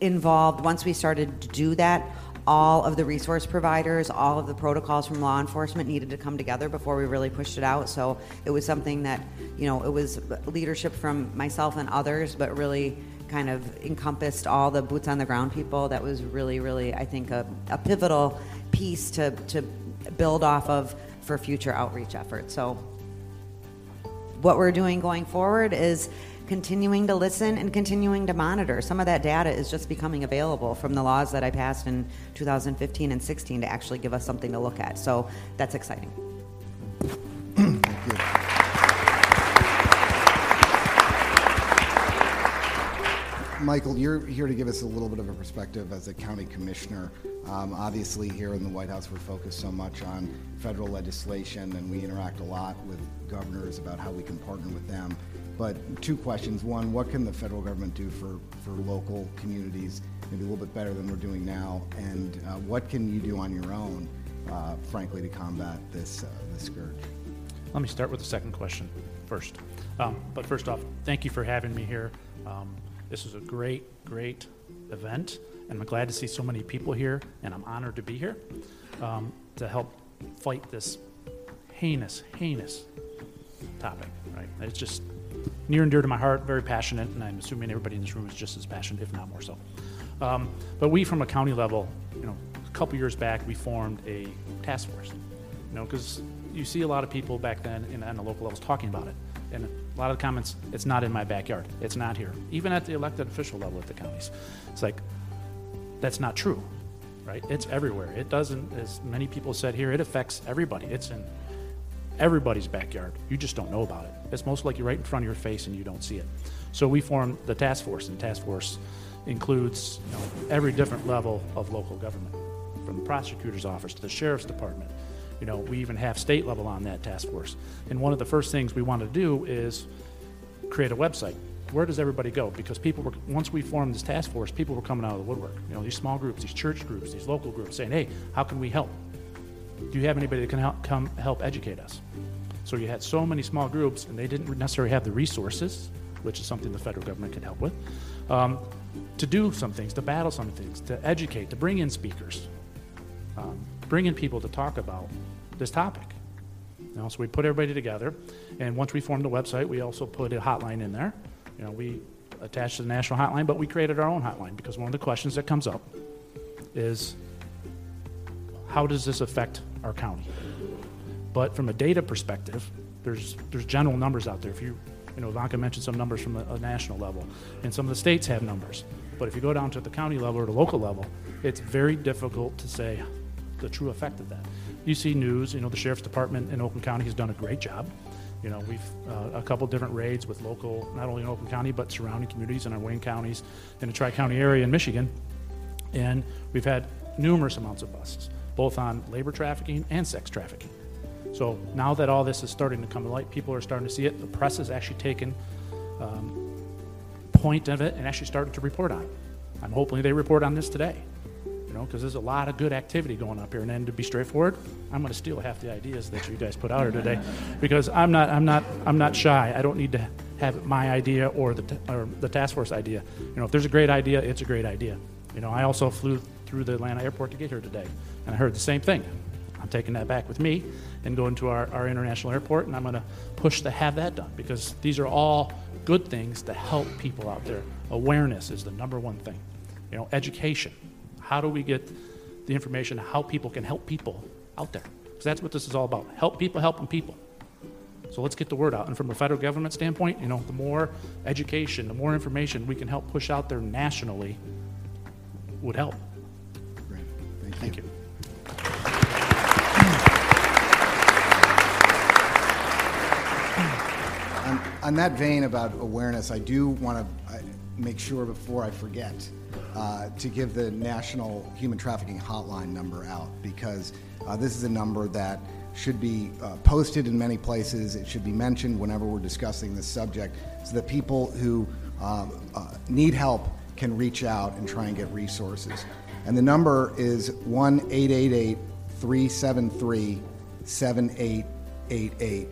involved once we started to do that all of the resource providers, all of the protocols from law enforcement needed to come together before we really pushed it out. So it was something that, you know, it was leadership from myself and others, but really kind of encompassed all the boots on the ground people. That was really, really, I think, a, a pivotal piece to, to build off of for future outreach efforts. So what we're doing going forward is continuing to listen and continuing to monitor. Some of that data is just becoming available from the laws that I passed in 2015 and 16 to actually give us something to look at. So that's exciting. Michael, you're here to give us a little bit of a perspective as a county commissioner. Um, obviously, here in the White House, we're focused so much on federal legislation, and we interact a lot with governors about how we can partner with them. But two questions. One, what can the federal government do for, for local communities, maybe a little bit better than we're doing now? And uh, what can you do on your own, uh, frankly, to combat this, uh, this scourge? Let me start with the second question first. Um, but first off, thank you for having me here. Um, this is a great, great event, and I'm glad to see so many people here, and I'm honored to be here um, to help fight this heinous, heinous topic. Right? It's just near and dear to my heart, very passionate, and I'm assuming everybody in this room is just as passionate, if not more so. Um, but we, from a county level, you know, a couple years back, we formed a task force. You know, because you see a lot of people back then in, on the local levels talking about it, and a lot of the comments, it's not in my backyard, it's not here. Even at the elected official level at the counties, it's like that's not true, right? It's everywhere. It doesn't, as many people said here, it affects everybody. It's in everybody's backyard. You just don't know about it. It's most likely right in front of your face and you don't see it. So we formed the task force, and the task force includes you know, every different level of local government, from the prosecutor's office to the sheriff's department. You know, we even have state level on that task force. And one of the first things we want to do is create a website. Where does everybody go? Because people were once we formed this task force, people were coming out of the woodwork. You know, these small groups, these church groups, these local groups, saying, "Hey, how can we help? Do you have anybody that can help come help educate us?" So you had so many small groups, and they didn't necessarily have the resources, which is something the federal government can help with, um, to do some things, to battle some things, to educate, to bring in speakers, um, bring in people to talk about this topic. You know, so we put everybody together, and once we formed the website, we also put a hotline in there. You know, we attached to the national hotline, but we created our own hotline because one of the questions that comes up is how does this affect our county? But from a data perspective, there's there's general numbers out there. If you you know, Ivanka mentioned some numbers from a, a, national level, and some of the states have numbers. But if you go down to the county level or the local level, it's very difficult to say the true effect of that. You see news, you know, the sheriff's department in Oakland County has done a great job. You know, we've uh, a couple different raids with local, not only in Oakland County, but surrounding communities in our Wayne counties, in the Tri County area in Michigan. And we've had numerous amounts of busts, both on labor trafficking and sex trafficking. So now that all this is starting to come to light, people are starting to see it. The press has actually taken um, point of it and actually started to report on it. I'm hoping they report on this today, you know, because there's a lot of good activity going up here. And then to be straightforward, I'm going to steal half the ideas that you guys put out here today, because I'm not, I'm not, I'm not shy. I don't need to have my idea or the t- or the task force idea. You know, if there's a great idea, it's a great idea. You know, I also flew through the Atlanta airport to get here today, and I heard the same thing. I'm taking that back with me and going to our, our international airport, and I'm going to push to have that done because these are all good things to help people out there. Awareness is the number one thing. You know, education. How do we get the information how people can help people out there? Because that's what this is all about. Help people helping people. So let's get the word out. And from a federal government standpoint, you know, the more education, the more information we can help push out there nationally would help. Great, thank you. Thank you. On, on that vein about awareness, I do want to make sure before I forget uh, to give the National Human Trafficking Hotline number out because uh, this is a number that should be uh, posted in many places. It should be mentioned whenever we're discussing this subject so that people who uh, uh, need help can reach out and try and get resources. And the number is 1 888 373 7888.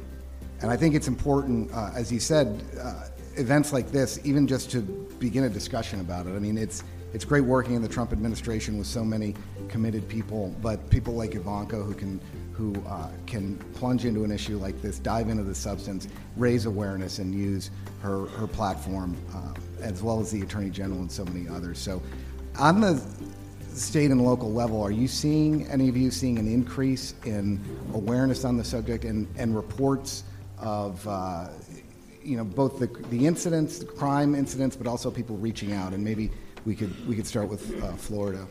And I think it's important, uh, as you said, uh, events like this, even just to begin a discussion about it. I mean, it's it's great working in the Trump administration with so many committed people, but people like Ivanka who can who uh, can plunge into an issue like this, dive into the substance, raise awareness, and use her her platform, uh, as well as the Attorney General and so many others. So, on the state and local level, are you seeing any of you seeing an increase in awareness on the subject and, and reports of uh, you know both the, the incidents, the crime incidents, but also people reaching out? And maybe we could we could start with uh, Florida.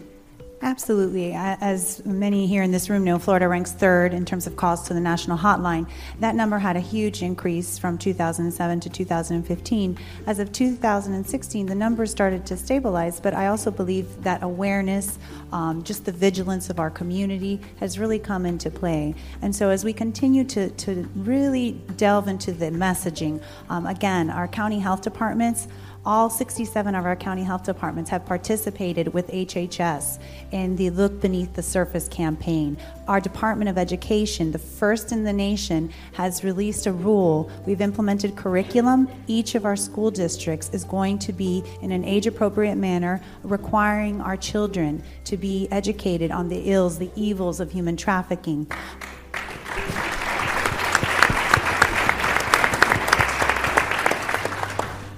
Absolutely. As many here in this room know, Florida ranks third in terms of calls to the national hotline. That number had a huge increase from 2007 to 2015. As of 2016, the numbers started to stabilize, but I also believe that awareness, um, just the vigilance of our community, has really come into play. And so, as we continue to, to really delve into the messaging, um, again, our county health departments, all 67 of our county health departments have participated with HHS in the Look Beneath the Surface campaign. Our Department of Education, the first in the nation, has released a rule. We've implemented curriculum. Each of our school districts is going to be, in an age appropriate manner, requiring our children to be educated on the ills, the evils of human trafficking.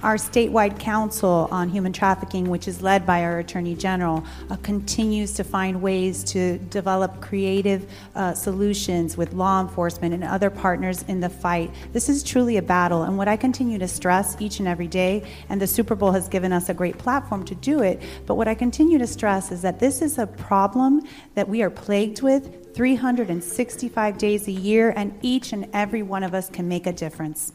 Our statewide council on human trafficking, which is led by our attorney general, uh, continues to find ways to develop creative uh, solutions with law enforcement and other partners in the fight. This is truly a battle, and what I continue to stress each and every day, and the Super Bowl has given us a great platform to do it, but what I continue to stress is that this is a problem that we are plagued with 365 days a year, and each and every one of us can make a difference.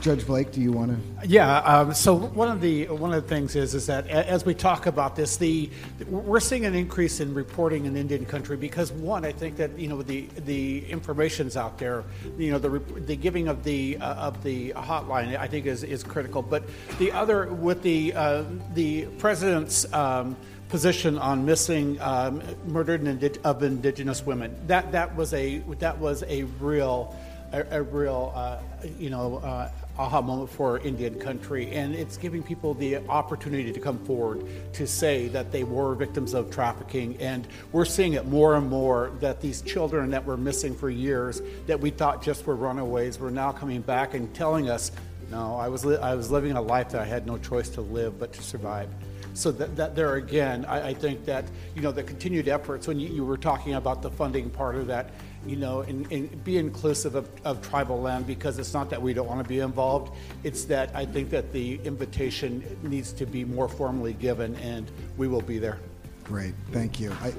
Judge Blake, do you want to? Yeah. Um, so one of the one of the things is is that as we talk about this, the we're seeing an increase in reporting in Indian country because one, I think that you know the the information's out there. You know the the giving of the uh, of the hotline, I think is is critical. But the other with the uh, the president's. Um, position on missing um, murdered indi- of indigenous women that that was a that was a real a, a real uh, you know uh, aha moment for Indian country, and it's giving people the opportunity to come forward to say that they were victims of trafficking. And we're seeing it more and more that these children that were missing for years, that we thought just were runaways, were now coming back and telling us, no, I was, li- I was living a life that I had no choice to live but to survive. So that, that there again, I, I think that you know the continued efforts. When you, you were talking about the funding part of that, you know, and, and, be inclusive of, of tribal land because it's not that we don't want to be involved. It's that I think that the invitation needs to be more formally given, and we will be there. Great, thank you. I,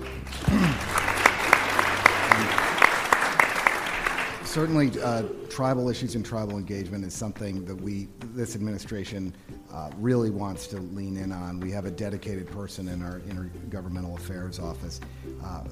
certainly, uh, tribal issues and tribal engagement is something that we, this administration, uh, really wants to lean in on. We have a dedicated person in our intergovernmental affairs office. Uh,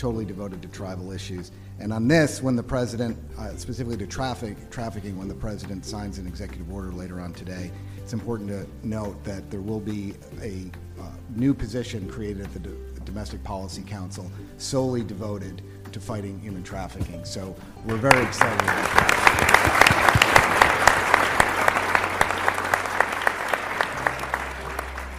totally devoted to tribal issues. And on this, when the president, uh, specifically to traffic, trafficking, when the president signs an executive order later on today, it's important to note that there will be a uh, new position created at the D- Domestic Policy Council solely devoted to fighting human trafficking. So we're very excited about that.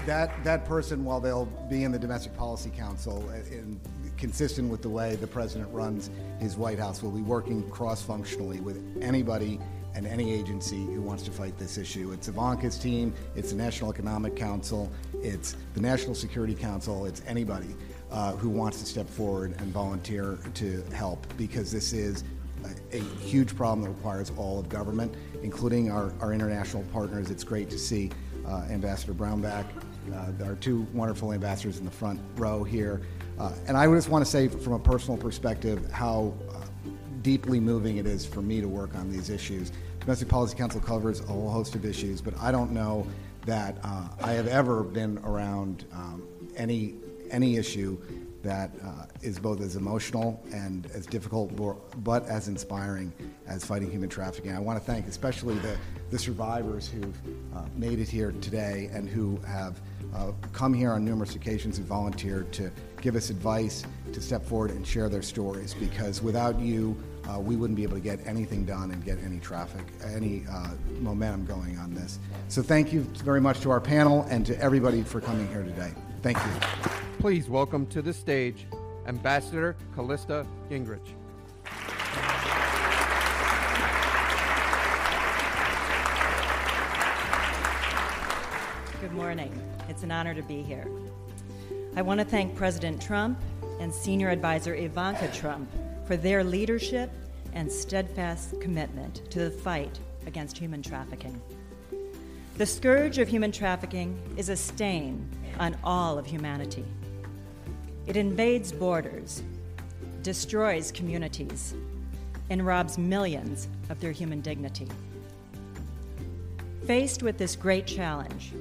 that, that person, while they'll be in the Domestic Policy Council, uh, in, consistent with the way the president runs his White House, We'll be working cross-functionally with anybody and any agency who wants to fight this issue. It's Ivanka's team, it's the National Economic Council, it's the National Security Council, it's anybody uh, who wants to step forward and volunteer to help because this is a, huge problem that requires all of government, including our, our international partners. It's great to see uh, Ambassador Brownback, uh, our two wonderful ambassadors in the front row here. Uh, and I just want to say, from a personal perspective, how uh, deeply moving it is for me to work on these issues. Domestic Policy Council covers a whole host of issues, but I don't know that uh, I have ever been around um, any any issue that uh, is both as emotional and as difficult, but as inspiring as fighting human trafficking. I want to thank especially the, the survivors who've uh, made it here today and who have uh, come here on numerous occasions and volunteered to give us advice, to step forward and share their stories, because without you, uh, we wouldn't be able to get anything done and get any traffic, any uh, momentum going on this. So thank you very much to our panel and to everybody for coming here today. Thank you. Please welcome to the stage Ambassador Callista Gingrich. Good morning. It's an honor to be here. I want to thank President Trump and Senior Advisor Ivanka Trump for their leadership and steadfast commitment to the fight against human trafficking. The scourge of human trafficking is a stain on all of humanity. It invades borders, destroys communities, and robs millions of their human dignity. Faced with this great challenge,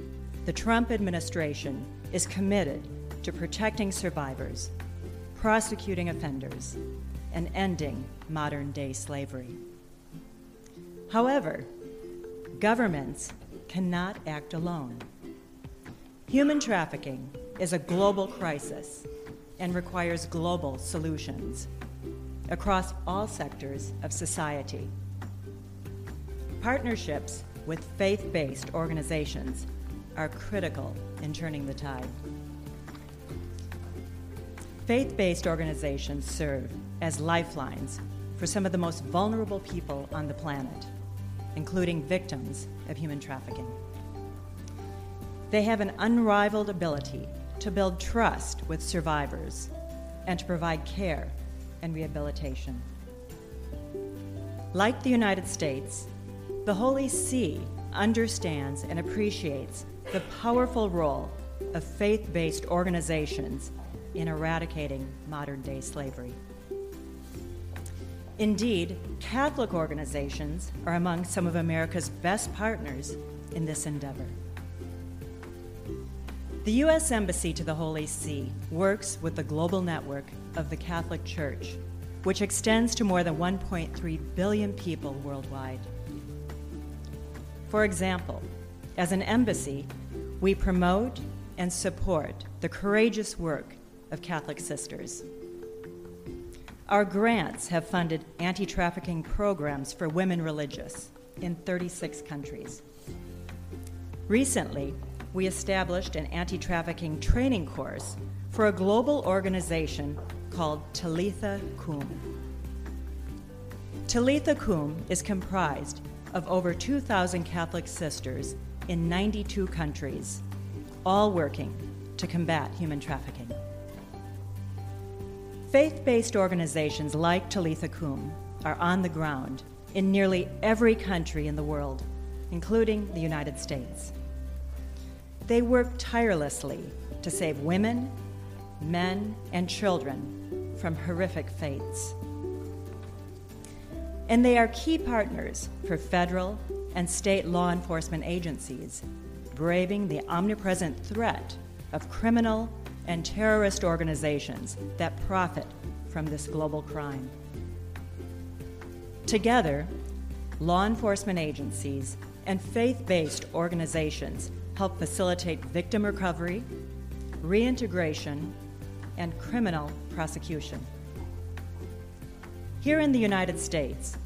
the Trump administration is committed to protecting survivors, prosecuting offenders, and ending modern day slavery. However, governments cannot act alone. Human trafficking is a global crisis and requires global solutions across all sectors of society. Partnerships with faith based organizations are critical in turning the tide. Faith based organizations serve as lifelines for some of the most vulnerable people on the planet including victims of human trafficking. They have an unrivaled ability to build trust with survivors and to provide care and rehabilitation. Like the United States, the Holy See understands and appreciates the powerful role of faith based organizations in eradicating modern day slavery. Indeed, Catholic organizations are among some of America's best partners in this endeavor. The U.S. Embassy to the Holy See works with the global network of the Catholic Church, which extends to more than 1.3 billion people worldwide. For example, as an embassy, we promote and support the courageous work of Catholic sisters. Our grants have funded anti trafficking programs for women religious in 36 countries. Recently, we established an anti trafficking training course for a global organization called Talitha Kum. Talitha Kum is comprised of over 2,000 Catholic sisters in 92 countries, all working to combat human trafficking. Faith based organizations like Talitha Kum are on the ground in nearly every country in the world, including the United States. They work tirelessly to save women, men, and children from horrific fates. And they are key partners for federal and state law enforcement agencies, braving the omnipresent threat of criminal and terrorist organizations that profit from this global crime. Together, law enforcement agencies and faith based organizations help facilitate victim recovery, reintegration, and criminal prosecution. Here in the United States,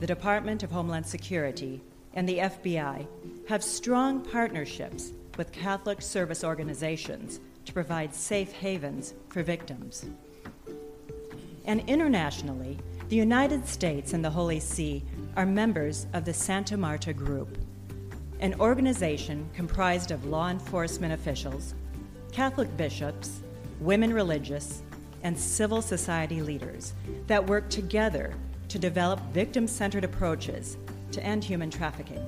the Department of Homeland Security and the FBI have strong partnerships with Catholic service organizations to provide safe havens for victims. And internationally, the United States and the Holy See are members of the Santa Marta Group, an organization comprised of law enforcement officials, Catholic bishops, women religious, and civil society leaders that work together to develop victim centered approaches to end human trafficking.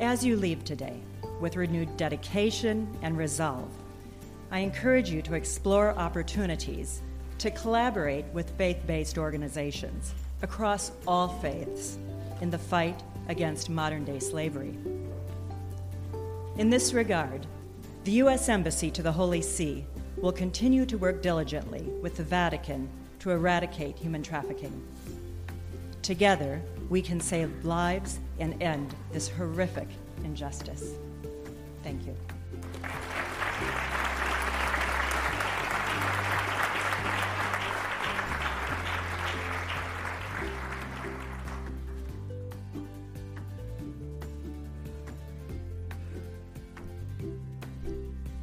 As you leave today, with renewed dedication and resolve, I encourage you to explore opportunities to collaborate with faith based organizations across all faiths in the fight against modern day slavery. In this regard, the U.S. Embassy to the Holy See will continue to work diligently with the Vatican to eradicate human trafficking. Together, we can save lives and end this horrific injustice. Thank you.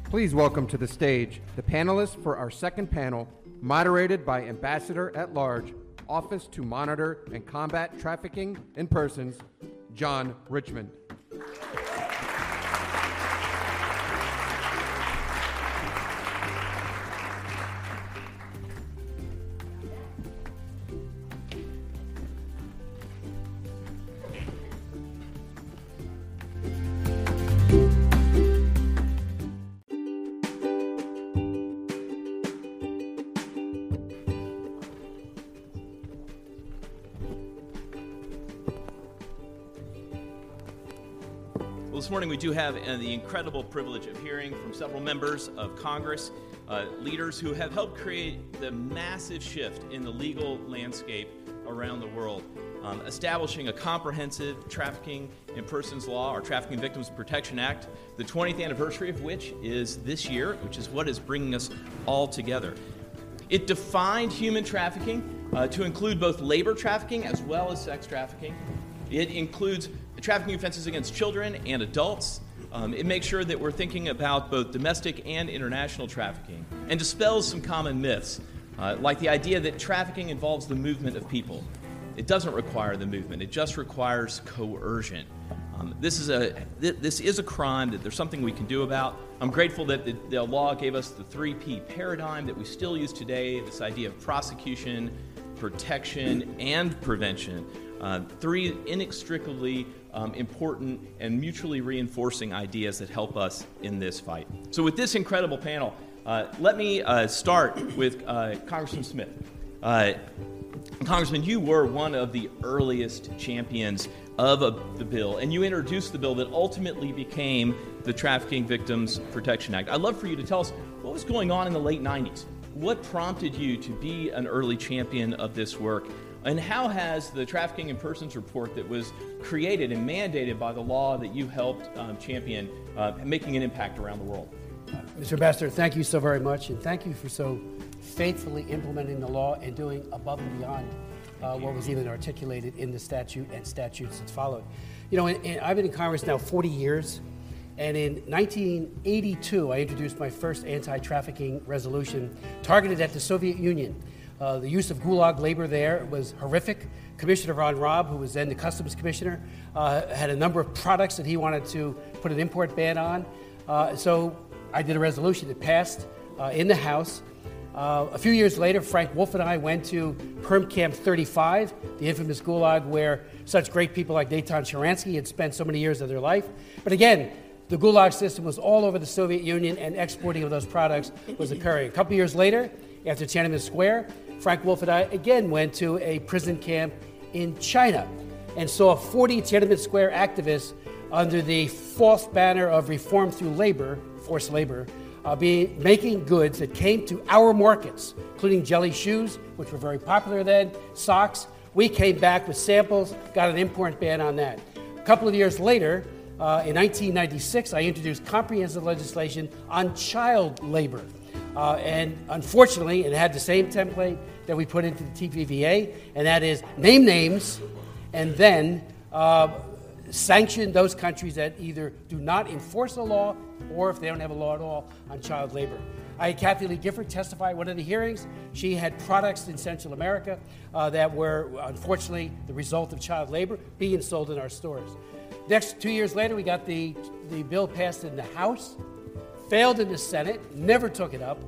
Please welcome to the stage the panelists for our second panel, moderated by Ambassador at Large, Office to Monitor and Combat Trafficking in Persons, John Richmond. Morning we do have uh, the incredible privilege of hearing from several members of Congress, uh, leaders who have helped create the massive shift in the legal landscape around the world, um, establishing a comprehensive trafficking in persons law, or Trafficking Victims Protection Act, the 20th anniversary of which is this year, which is what is bringing us all together. It defined human trafficking uh, to include both labor trafficking as well as sex trafficking. It includes trafficking offenses against children and adults. Um, it makes sure that we're thinking about both domestic and international trafficking and dispels some common myths, uh, like the idea that trafficking involves the movement of people. It doesn't require the movement, it just requires coercion. Um, this, is a, th- this is a crime that there's something we can do about. I'm grateful that the, the law gave us the 3P paradigm that we still use today this idea of prosecution, protection, and prevention. Uh, three inextricably um, important and mutually reinforcing ideas that help us in this fight. So, with this incredible panel, uh, let me uh, start with uh, Congressman Smith. Uh, Congressman, you were one of the earliest champions of a, the bill, and you introduced the bill that ultimately became the Trafficking Victims Protection Act. I'd love for you to tell us what was going on in the late 90s. What prompted you to be an early champion of this work? And how has the Trafficking in Persons report that was created and mandated by the law that you helped um, champion uh, making an impact around the world? Mr. Ambassador, thank you so very much, and thank you for so faithfully implementing the law and doing above and beyond uh, what was even articulated in the statute and statutes that followed. You know, and, and I've been in Congress now 40 years, and in 1982, I introduced my first anti trafficking resolution targeted at the Soviet Union. Uh, the use of gulag labor there was horrific. Commissioner Von Raab, who was then the Customs Commissioner, uh, had a number of products that he wanted to put an import ban on. Uh, so I did a resolution that passed uh, in the House. Uh, a few years later, Frank Wolf and I went to Perm Camp 35, the infamous gulag where such great people like Natan Sharansky had spent so many years of their life. But again, the gulag system was all over the Soviet Union, and exporting of those products was occurring. A couple years later, after Tiananmen Square, Frank Wolf and I again went to a prison camp in China and saw 40 Tiananmen Square activists under the false banner of reform through labor, forced labor, uh, be making goods that came to our markets, including jelly shoes, which were very popular then, socks. We came back with samples, got an import ban on that. A couple of years later, uh, in 1996, I introduced comprehensive legislation on child labor. Uh, and unfortunately, it had the same template that we put into the TPVA, and that is name names and then uh, sanction those countries that either do not enforce the law or if they don't have a law at all on child labor. I had Kathie Lee Gifford testify at one of the hearings. She had products in Central America uh, that were unfortunately the result of child labor being sold in our stores. Next, two years later, we got the, the bill passed in the House, failed in the Senate, never took it up.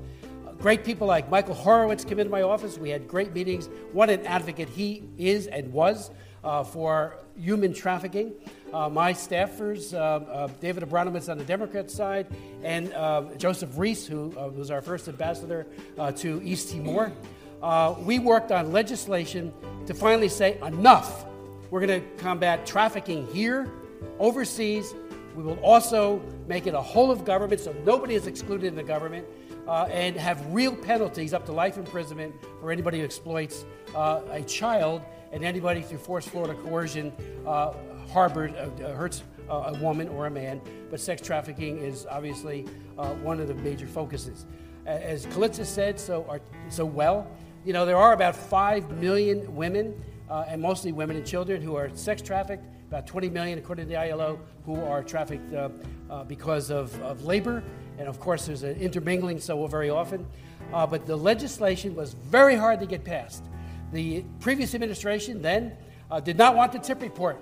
Uh, great people like Michael Horowitz came into my office. We had great meetings. What an advocate he is and was uh, for human trafficking. Uh, my staffers, uh, uh David Abramowitz on the Democrat side, and uh, Joseph Rees, who was our first ambassador to East Timor, we worked on legislation to finally say enough. We're going to combat trafficking here, overseas. We will also make it a whole of government so nobody is excluded in the government. Uh, and have real penalties up to life imprisonment for anybody who exploits uh, a child and anybody through force, fraud, or coercion uh, harbored, uh, hurts a woman or a man. But sex trafficking is obviously uh, one of the major focuses. As Callista said so, are, so well, you know, there are about 5 million women, uh, and mostly women and children, who are sex trafficked, about 20 million, according to the ILO, who are trafficked uh, uh, because of, of labor. And of course, there's an intermingling so very often. Uh, but the legislation was very hard to get passed. The previous administration then uh, did not want the tip report,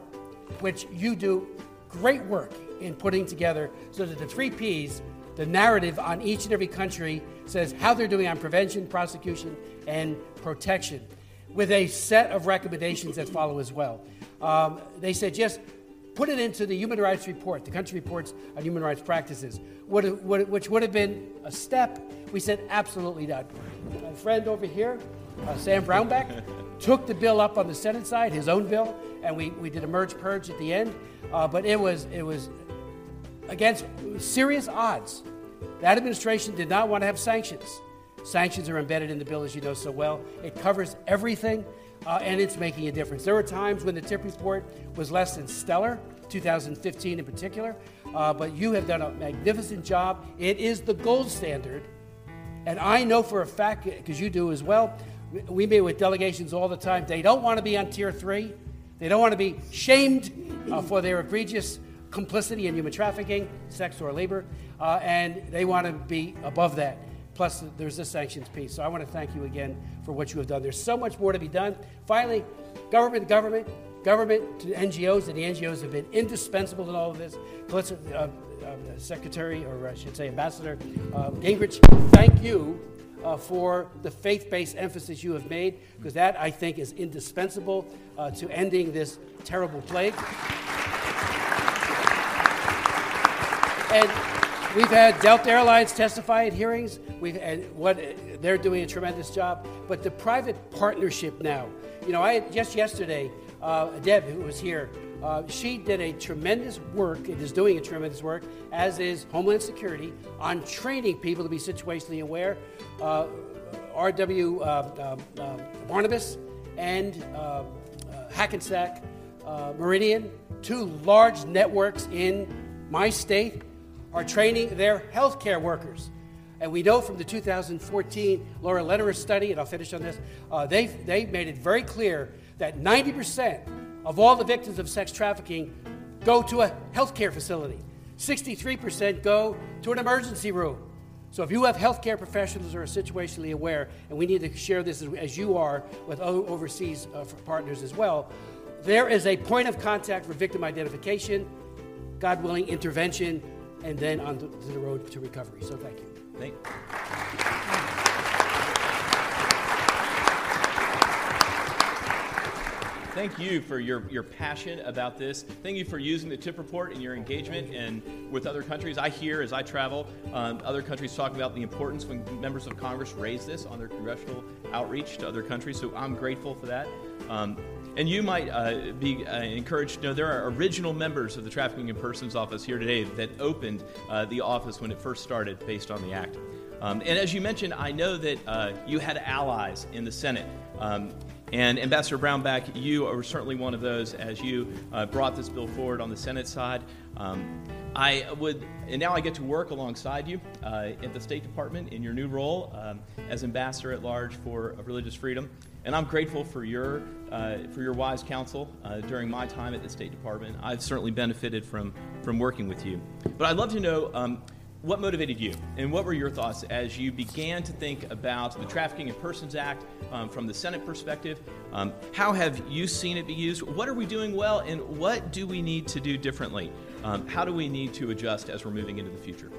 which you do great work in putting together so that the three P's, the narrative on each and every country, says how they're doing on prevention, prosecution, and protection, with a set of recommendations that follow as well. Um, they said just put it into the human rights report, the country reports on human rights practices, which would have been a step. We said absolutely not. My friend over here, uh, Sam Brownback, took the bill up on the Senate side, his own bill, and we, we did a merge purge at the end. Uh, but it was, it was against serious odds. That administration did not want to have sanctions. Sanctions are embedded in the bill, as you know so well. It covers everything, uh, and it's making a difference. There were times when the tip report was less than stellar, 2015 in particular, uh, but you have done a magnificent job. It is the gold standard. And I know for a fact, because you do as well, we meet with delegations all the time. They don't want to be on tier three. They don't want to be shamed uh, for their egregious complicity in human trafficking, sex, or labor, uh, and they want to be above that. Plus, there's the sanctions piece. So I want to thank you again for what you have done. There's so much more to be done. Finally, government, government, government to NGOs, and the NGOs have been indispensable in all of this. Uh, uh, Secretary, or I should say Ambassador uh, Gingrich, thank you uh, for the faith based emphasis you have made, because that, I think, is indispensable uh, to ending this terrible plague. And we've had Delta Airlines testify at hearings. We've what they're doing a tremendous job. But the private partnership now, you know, I just yesterday, uh, Deb, who was here, uh, she did a tremendous work and is doing a tremendous work, as is Homeland Security, on training people to be situationally aware. Uh, R.W. Uh, uh, uh, Barnabas and Hackensack Meridian, two large networks in my state, are training their healthcare workers. And we know from the 2014 Laura Lederer study, and I'll finish on this, uh, they they made it very clear that 90% of all the victims of sex trafficking go to a healthcare facility. 63% go to an emergency room. So if you have healthcare professionals who are situationally aware, and we need to share this as, you are with overseas uh, partners as well, there is a point of contact for victim identification, God willing, intervention, and then on to the road to recovery. So thank you. Thank you. thank you for your, your passion about this. Thank you for using the tip report in your engagement and with other countries. I hear as I travel, um, other countries talk about the importance when members of Congress raise this on their congressional outreach to other countries. So I'm grateful for that. Um, and you might uh, be uh, encouraged to know there are original members of the Trafficking in Persons Office here today that opened uh, the office when it first started based on the act. Um, and as you mentioned, I know that uh, you had allies in the Senate. Um, and Ambassador Brownback, you are certainly one of those as you uh, brought this bill forward on the Senate side. Um, I would, and now I get to work alongside you uh, at the State Department in your new role um, as Ambassador at Large for Religious Freedom. And I'm grateful for your, uh, for your wise counsel uh, during my time at the State Department. I've certainly benefited from, from working with you. But I'd love to know um, what motivated you and what were your thoughts as you began to think about the Trafficking in Persons Act um, from the Senate perspective? Um, how have you seen it be used? What are we doing well and what do we need to do differently? Um, how do we need to adjust as we're moving into the future?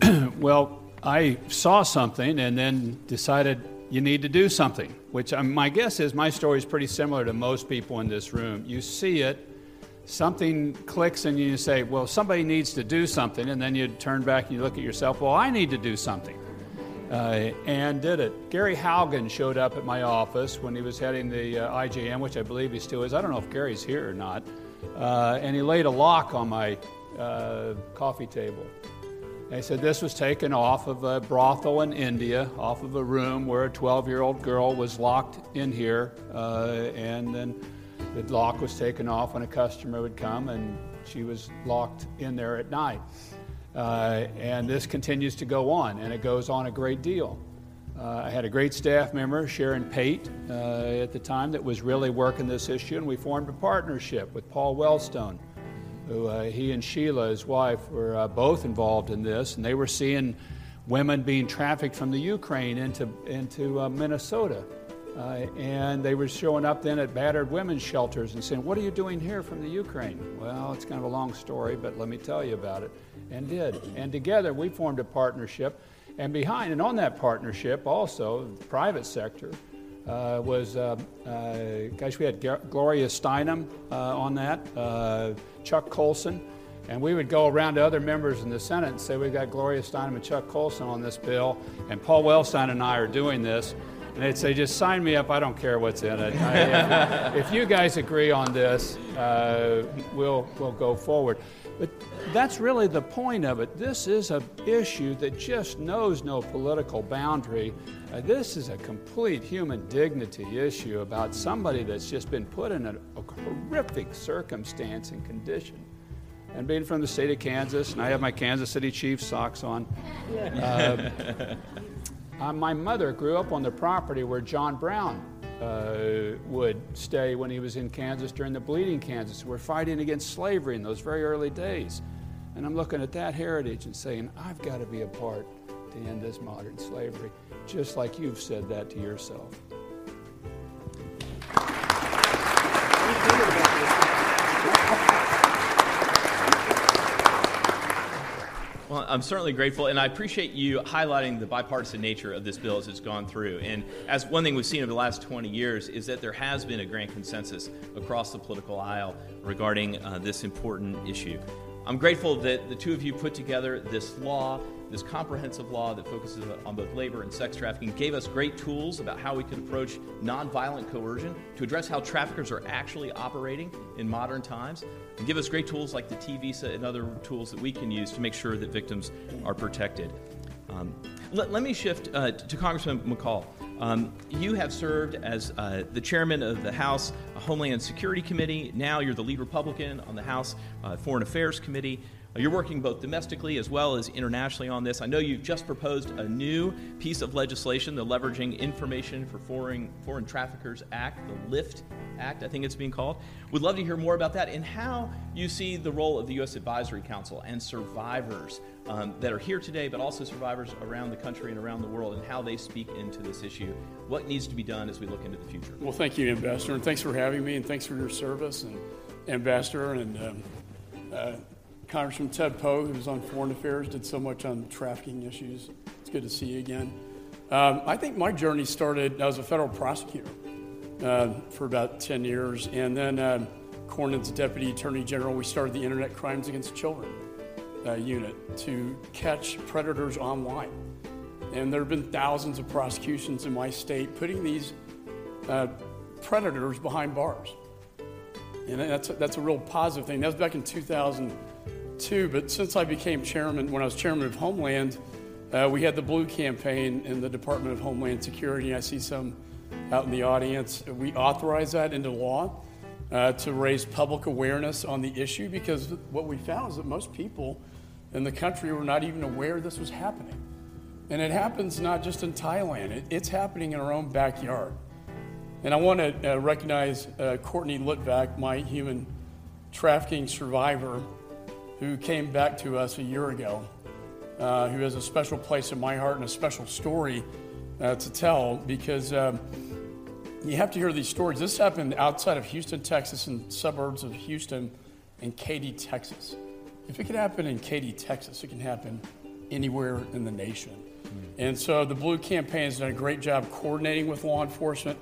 well, I saw something and then decided you need to do something, which um, my guess is my story is pretty similar to most people in this room. You see it, something clicks, and you say, Well, somebody needs to do something. And then you turn back and you look at yourself, Well, I need to do something. Uh, and did it. Gary Haugen showed up at my office when he was heading the uh, IJM, which I believe he still is. I don't know if Gary's here or not. Uh, and he laid a lock on my uh, coffee table. They said this was taken off of a brothel in India, off of a room where a 12 year old girl was locked in here, uh, and then the lock was taken off when a customer would come, and she was locked in there at night. Uh, and this continues to go on, and it goes on a great deal. Uh, I had a great staff member, Sharon Payt, uh, at the time, that was really working this issue, and we formed a partnership with Paul Wellstone who uh, he and Sheila, his wife, were uh, both involved in this, and they were seeing women being trafficked from the Ukraine into into uh, Minnesota, uh, and they were showing up then at battered women's shelters and saying, "What are you doing here from the Ukraine?" Well, it's kind of a long story, but let me tell you about it, and did. And together we formed a partnership, and behind and on that partnership also, the private sector uh, was, uh, uh, guys, we had Gloria Steinem uh, on that, uh, Chuck Colson, and we would go around to other members in the Senate and say, We've got Gloria Steinem and Chuck Colson on this bill, and Paul Wellstone and I are doing this. And they'd say, Just sign me up, I don't care what's in it. I, if, if, you guys agree on this, uh, we'll, we'll go forward. But that's really the point of it. This is an issue that just knows no political boundary. This is a complete human dignity issue about somebody that's just been put in a, a horrific circumstance and condition. And being from the state of Kansas, and I have my Kansas City Chiefs socks on. Uh, uh, my mother grew up on the property where John Brown uh, would stay when he was in Kansas during the Bleeding Kansas. We're fighting against slavery in those very early days. And I'm looking at that heritage and saying, I've got to be a part to end this modern slavery, just like you've said that to yourself. Well, I'm certainly grateful, and I appreciate you highlighting the bipartisan nature of this bill as it's gone through. And as one thing we've seen over the last 20 years is that there has been a grand consensus across the political aisle regarding uh, this important issue. I'm grateful that the two of you put together this law this comprehensive law that focuses on both labor and sex trafficking gave us great tools about how we could approach nonviolent coercion to address how traffickers are actually operating in modern times, and give us great tools like the T visa and other tools that we can use to make sure that victims are protected. Um, let, let, me shift uh, to Congressman McCaul. Um, you have served as uh, the chairman of the House Homeland Security Committee. Now you're the lead Republican on the House uh, Foreign Affairs Committee. You're working both domestically as well as internationally on this. I know you've just proposed a new piece of legislation, the Leveraging Information for Foreign, Foreign Traffickers Act, the LIFT Act, I think it's being called. We'd love to hear more about that and how you see the role of the U.S. Advisory Council and survivors um, that are here today, but also survivors around the country and around the world, and how they speak into this issue. What needs to be done as we look into the future? Well, thank you, Ambassador, and thanks for having me, and thanks for your service, and Ambassador, and um, uh, Congressman Ted Poe, who's on Foreign Affairs, did so much on trafficking issues. It's good to see you again. Um, I think my journey started, I was a federal prosecutor uh, for about 10 years, and then uh, Cornyn's deputy attorney general, we started the Internet Crimes Against Children uh, unit to catch predators online. And there have been thousands of prosecutions in my state putting these uh, predators behind bars. And that's, that's a real positive thing. That was back in 2000 too, but since I became chairman, when I was chairman of Homeland, uh, we had the Blue campaign in the Department of Homeland Security. I see some out in the audience. We authorized that into law uh, to raise public awareness on the issue because what we found is that most people in the country were not even aware this was happening. And it happens not just in Thailand, it, it's happening in our own backyard. And I want to uh, recognize uh, Courtney Litvak, my human trafficking survivor, who came back to us a year ago, uh, who has a special place in my heart and a special story uh, to tell because um, you have to hear these stories. This happened outside of Houston, Texas, and suburbs of Houston and Katy, Texas. If it can happen in Katy, Texas, it can happen anywhere in the nation. And so the Blue Campaign has done a great job coordinating with law enforcement,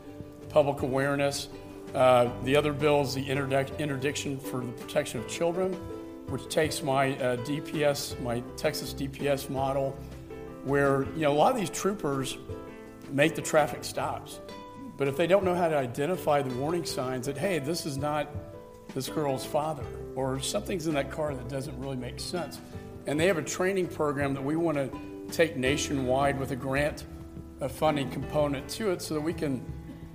public awareness. Uh, the other bill is the interdic- interdiction for the protection of children, which takes my uh, DPS, my Texas DPS model, where you know a lot of these troopers make the traffic stops, but if they don't know how to identify the warning signs that hey, this is not this girl's father, or something's in that car that doesn't really make sense, and they have a training program that we want to take nationwide with a grant a funding component to it so that we can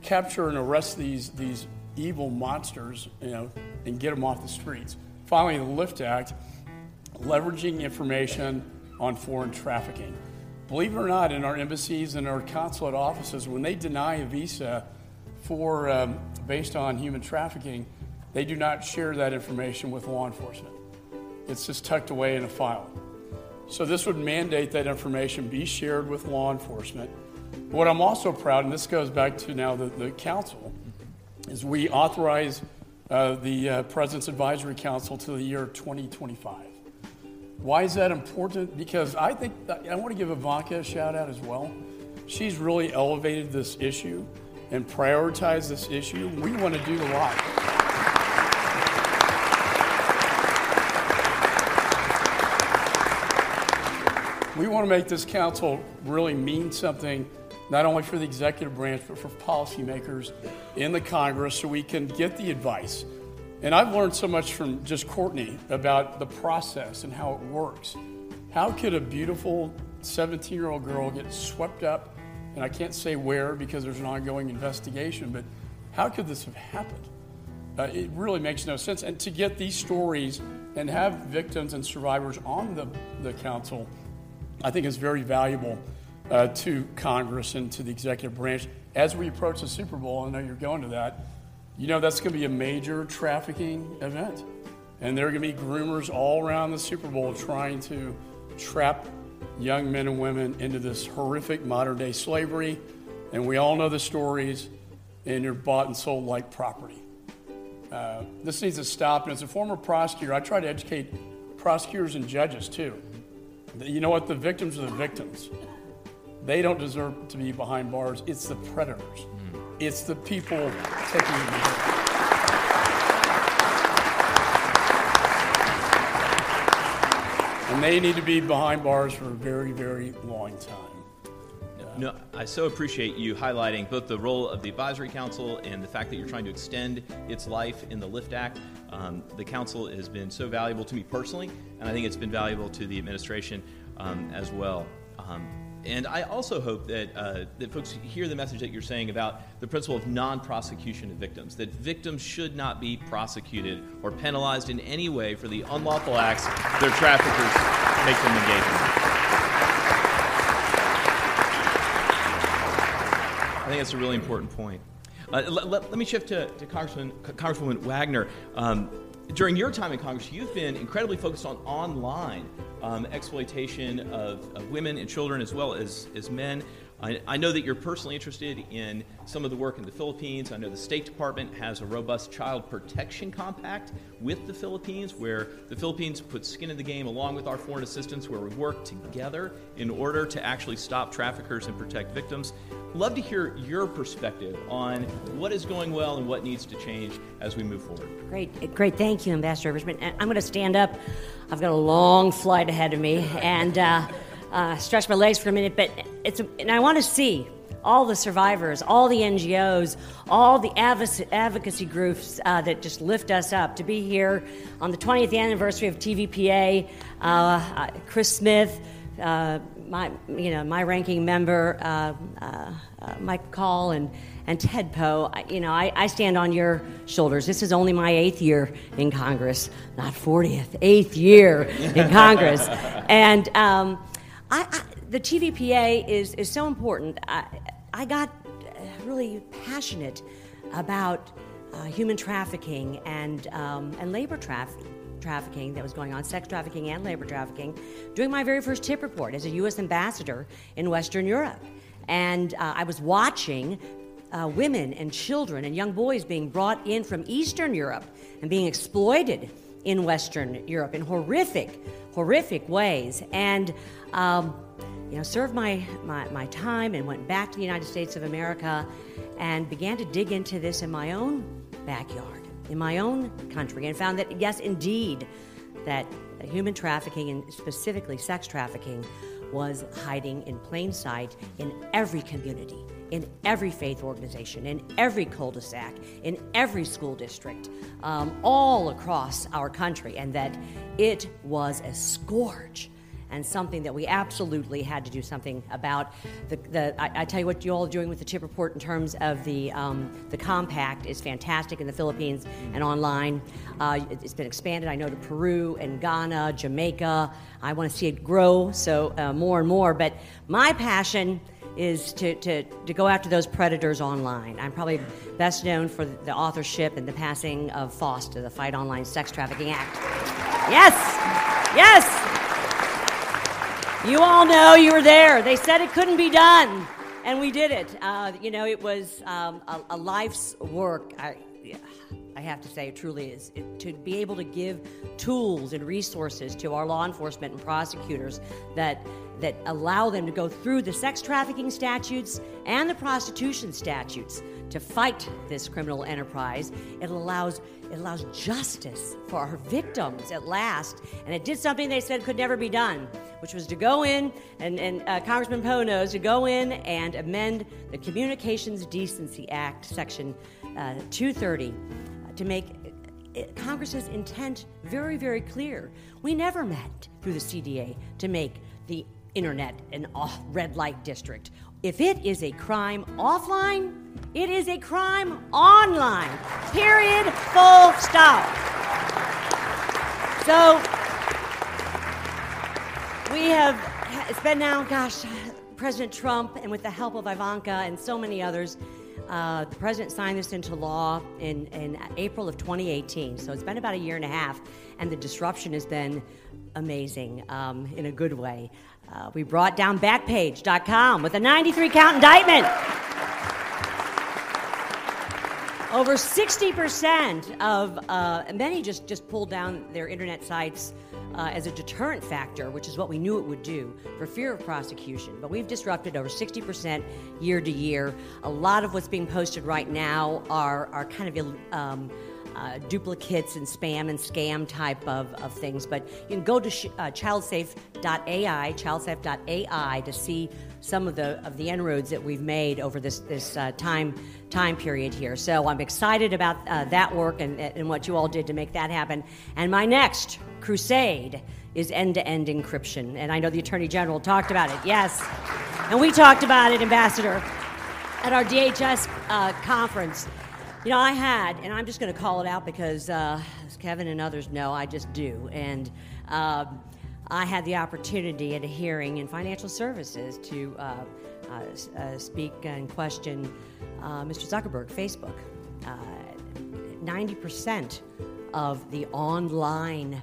capture and arrest these, these evil monsters you know, and get them off the streets. Finally, the LIFT Act, leveraging information on foreign trafficking. Believe it or not, in our embassies and our consulate offices, when they deny a visa for um, based on human trafficking, they do not share that information with law enforcement. It's just tucked away in a file. So this would mandate that information be shared with law enforcement. What I'm also proud, and this goes back to now the, the council, is we authorize uh, the uh, President's Advisory Council to the year 2025. Why is that important? Because I think I want to give Ivanka a shout out as well. She's really elevated this issue and prioritized this issue. We want to do a lot. We want to make this council really mean something, not only for the executive branch, but for policymakers in the Congress so we can get the advice. And I've learned so much from just Courtney about the process and how it works. How could a beautiful 17 year old girl get swept up, and I can't say where because there's an ongoing investigation, but how could this have happened? Uh, it really makes no sense. And to get these stories and have victims and survivors on the, the council I think is very valuable uh, to Congress and to the executive branch. As we approach the Super Bowl, I know you're going to that, you know that's going to be a major trafficking event. And there are going to be groomers all around the Super Bowl trying to trap young men and women into this horrific modern day slavery. And we all know the stories, and you're bought and sold like property. Uh, this needs to stop. And as a former prosecutor, I try to educate prosecutors and judges too. You know what? The victims are the victims. They don't deserve to be behind bars. It's the predators. Mm. It's the people taking the And they need to be behind bars for a very, very long time. No, I so appreciate you highlighting both the role of the Advisory Council and the fact that you're trying to extend its life in the LIFT Act. Um, the council has been so valuable to me personally, and I think it's been valuable to the administration um, as well. Um, and I also hope that, uh, that folks hear the message that you're saying about the principle of non prosecution of victims, that victims should not be prosecuted or penalized in any way for the unlawful acts their traffickers make them engage in. I think that's a really important point. Uh, let, let, let, me shift to, to Congressman, Congresswoman Wagner. Um, during your time in Congress, you've been incredibly focused on online um, exploitation of, of, women and children as well as, as men. I, I, know that you're personally interested in some of the work in the Philippines. I know the State Department has a robust child protection compact with the Philippines, where the Philippines puts skin in the game along with our foreign assistance, where we work together in order to actually stop traffickers and protect victims. Love to hear your perspective on what is going well and what needs to change as we move forward. Great, great. Thank you, Ambassador Richmond. I'm going to stand up. I've got a long flight ahead of me, and. Uh, uh, stretch my legs for a minute, but it's and I want to see all the survivors, all the NGOs, all the advocacy groups uh, that just lift us up to be here on the 20th anniversary of TVPA. Uh, uh, Chris Smith, uh, my you know my ranking member, uh, uh, McCaul, and and Ted Poe. You know I, I stand on your shoulders. This is only my eighth year in Congress, not 40th, eighth year in Congress, and. Um, I, I, the TVPA is, is so important. I, I got really passionate about uh, human trafficking and, um, and labor trafficking trafficking that was going on, sex trafficking and labor trafficking, doing my very first tip report as a U.S. ambassador in Western Europe. And uh, I was watching uh, women and children and young boys being brought in from Eastern Europe and being exploited in Western Europe in horrific, horrific ways. And um, you know, served my, my, my time and went back to the United States of America and began to dig into this in my own backyard, in my own country, and found that, yes, indeed, that human trafficking and specifically sex trafficking was hiding in plain sight in every community, in every faith organization, in every cul de sac, in every school district, um, all across our country, and that it was a scourge and something that we absolutely had to do something about. The, the I, I, tell you what you all are doing with the tip report in terms of the um, the compact is fantastic in the Philippines and online. Uh, it's been expanded, I know, to Peru and Ghana, Jamaica. I want to see it grow so uh, more and more. But my passion is to, to, to go after those predators online. I'm probably best known for the authorship and the passing of FOSTA, the Fight Online Sex Trafficking Act. Yes! Yes! You all know you were there. They said it couldn't be done, and we did it. Uh, you know, it was um, a, a, life's work. I, I have to say, it truly is. It, to be able to give tools and resources to our law enforcement and prosecutors that that allow them to go through the sex trafficking statutes and the prostitution statutes to fight this criminal enterprise. It allows it allows justice for our victims at last, and it did something they said could never be done, which was to go in and, and uh, Congressman Poe knows to go in and amend the Communications Decency Act, Section uh, 230, uh, to make uh, Congress's intent very, very clear. We never met through the CDA to make the internet an off red light district. If it is a crime offline, it is a crime online. Period. Full stop. So we have, it's been now, gosh, President Trump, and with the help of Ivanka and so many others, uh, the president signed this into law in, in April of 2018. So it's been about a year and a half, and the disruption has been amazing um, in a good way. Uh, we brought down Backpage.com with a 93 count indictment. Over 60% of uh, many just, just pulled down their internet sites uh, as a deterrent factor, which is what we knew it would do for fear of prosecution. But we've disrupted over 60% year to year. A lot of what's being posted right now are, are kind of um, uh, duplicates and spam and scam type of, of things. But you can go to sh- uh, childsafe.ai, childsafe.ai, to see some of the of the inroads that we've made over this this uh, time time period here. So I'm excited about uh, that work and, and what you all did to make that happen. And my next crusade is end-to-end encryption. And I know the Attorney General talked about it. Yes, and we talked about it, Ambassador, at our DHS uh, conference. You know, I had, and I'm just going to call it out because, uh, as Kevin and others know, I just do. And uh, I had the opportunity at a hearing in financial services to uh, uh, uh speak and question uh, Mr. Zuckerberg, Facebook. 90% of the online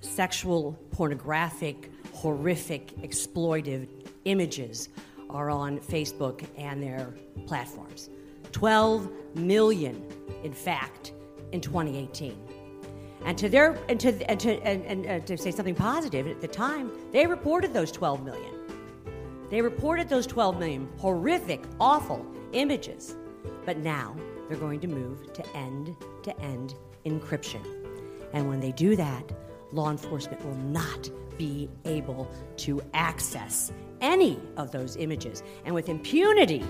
sexual, pornographic, horrific, exploitive images are on Facebook and their platforms. 12 million, in fact, in 2018. And to their and to and to and, and uh, to say something positive at the time, they reported those 12 million. They reported those 12 million horrific, awful images. But now they're going to move to end-to-end encryption. And when they do that, law enforcement will not be able to access any of those images. And with impunity,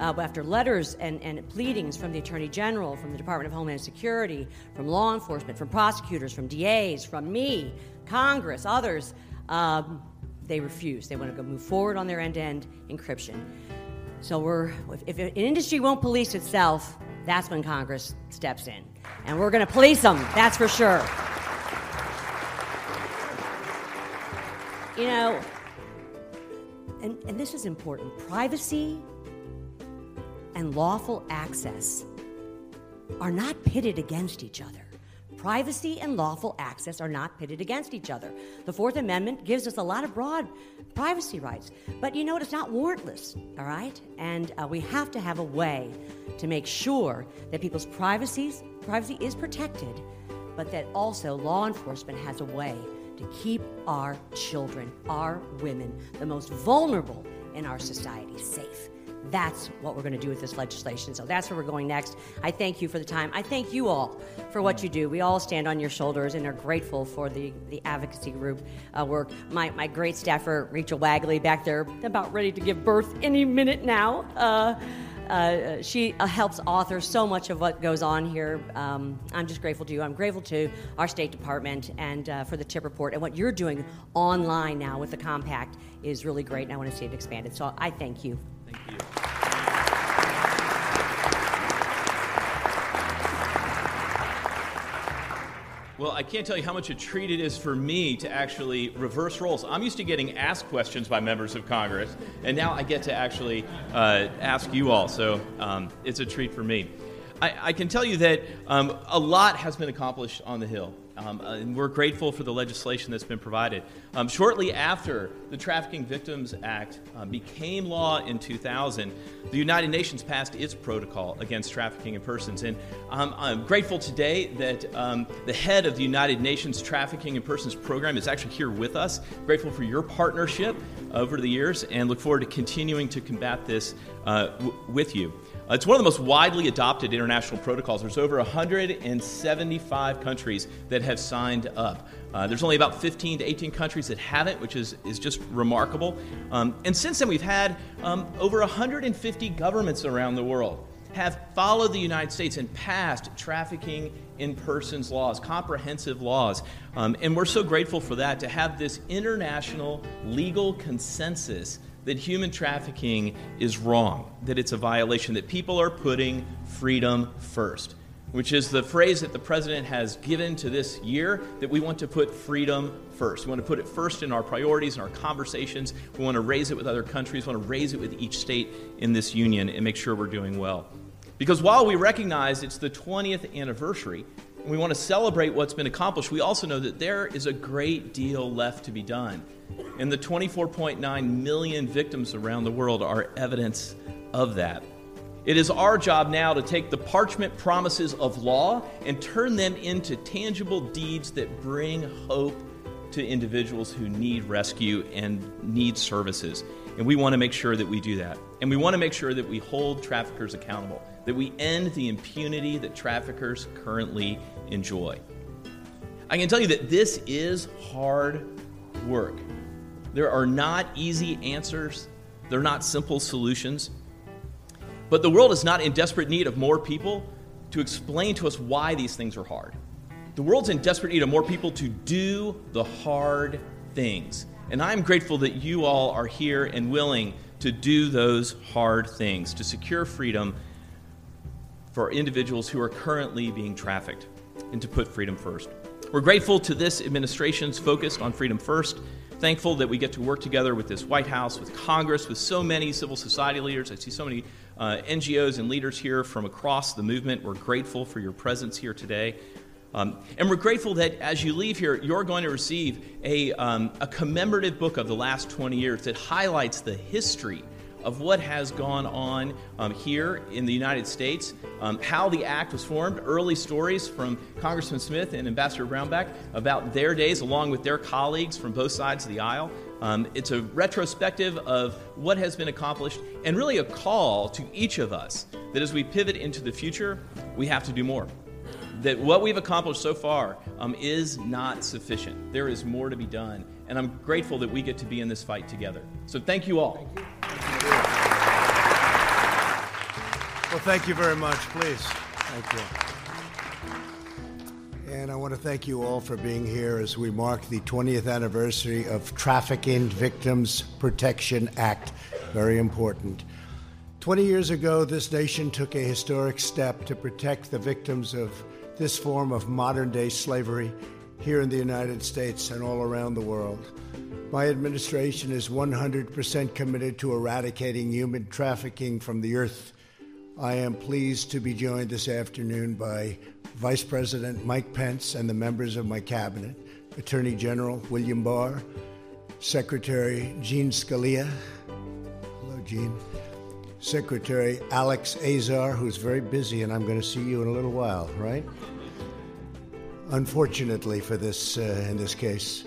uh, after letters and, and pleadings from the Attorney General, from the Department of Homeland Security, from law enforcement, from prosecutors, from DAs, from me, Congress, others, um, they refuse. They want to go move forward on their end to end encryption. So we're, if, if an industry won't police itself, that's when Congress steps in. And we're going to police them, that's for sure. You know, and, and this is important privacy and lawful access are not pitted against each other. Privacy and lawful access are not pitted against each other. The Fourth Amendment gives us a lot of broad privacy rights, but you know It's not warrantless, all right? And uh, we have to have a way to make sure that people's privacies, privacy is protected, but that also law enforcement has a way to keep our children, our women, the most vulnerable in our society safe. That's what we're going to do with this legislation. So that's where we're going next. I thank you for the time. I thank you all for what you do. We all stand on your shoulders and are grateful for the, the advocacy group uh, work. My, my great staffer, Rachel Wagley, back there, about ready to give birth any minute now. Uh, uh, she uh, helps author so much of what goes on here. Um, I'm just grateful to you. I'm grateful to our State Department and uh, for the TIP report. And what you're doing online now with the compact is really great, and I want to see it expanded. So I thank you. Thank you. Well, I can't tell you how much a treat it is for me to actually reverse roles. I'm used to getting asked questions by members of Congress, and now I get to actually uh, ask you all. So um, it's a treat for me. I, I can tell you that um, a lot has been accomplished on the Hill. Um, uh, and we're grateful for the legislation that's been provided. Um, shortly after the Trafficking Victims Act uh, became law in 2000, the United Nations passed its protocol against trafficking in persons. And um, I'm grateful today that um, the head of the United Nations Trafficking in Persons program is actually here with us. Grateful for your partnership over the years and look forward to continuing to combat this uh, w- with you. Uh, it's one of the most widely adopted international protocols. There's over 175 countries that have signed up. Uh, there's only about 15 to 18 countries that haven't, which is, is just remarkable. Um, and since then, we've had um, over 150 governments around the world have followed the United States and passed trafficking in persons laws, comprehensive laws. Um, and we're so grateful for that to have this international legal consensus that human trafficking is wrong, that it's a violation, that people are putting freedom first, which is the phrase that the president has given to this year that we want to put freedom first. We want to put it first in our priorities and our conversations. We want to raise it with other countries, we want to raise it with each state in this union and make sure we're doing well. Because while we recognize it's the 20th anniversary, we want to celebrate what's been accomplished, we also know that there is a great deal left to be done. And the 24.9 million victims around the world are evidence of that. It is our job now to take the parchment promises of law and turn them into tangible deeds that bring hope to individuals who need rescue and need services. And we want to make sure that we do that. And we want to make sure that we hold traffickers accountable, that we end the impunity that traffickers currently enjoy. I can tell you that this is hard work. There are not easy answers, they're not simple solutions. But the world is not in desperate need of more people to explain to us why these things are hard. The world's in desperate need of more people to do the hard things. And I'm grateful that you all are here and willing to do those hard things, to secure freedom for individuals who are currently being trafficked, and to put freedom first. We're grateful to this administration's focus on freedom first thankful that we get to work together with this White House, with Congress, with so many civil society leaders. I see so many uh, NGOs and leaders here from across the movement. We're grateful for your presence here today. Um, and we're grateful that as you leave here, you're going to receive a, um, a commemorative book of the last 20 years that highlights the history of what has gone on um, here in the United States, um, how the act was formed, early stories from Congressman Smith and Ambassador Brownback about their days, along with their colleagues from both sides of the aisle. Um, it's a retrospective of what has been accomplished and really a call to each of us that as we pivot into the future, we have to do more. That what we've accomplished so far um, is not sufficient. There is more to be done, and I'm grateful that we get to be in this fight together. So thank you all. Thank you. Well, thank you very much. Please. Thank you. And I want to thank you all for being here as we mark the 20th anniversary of Trafficking Victims Protection Act. Very important. 20 years ago, this nation took a historic step to protect the victims of this form of modern day slavery here in the United States and all around the world. My administration is 100% committed to eradicating human trafficking from the earth I am pleased to be joined this afternoon by Vice President Mike Pence and the members of my cabinet, Attorney General William Barr, Secretary Gene Scalia. Hello, Gene. Secretary Alex Azar, who's very busy, and I'm going to see you in a little while, right? Unfortunately for this, uh, in this case,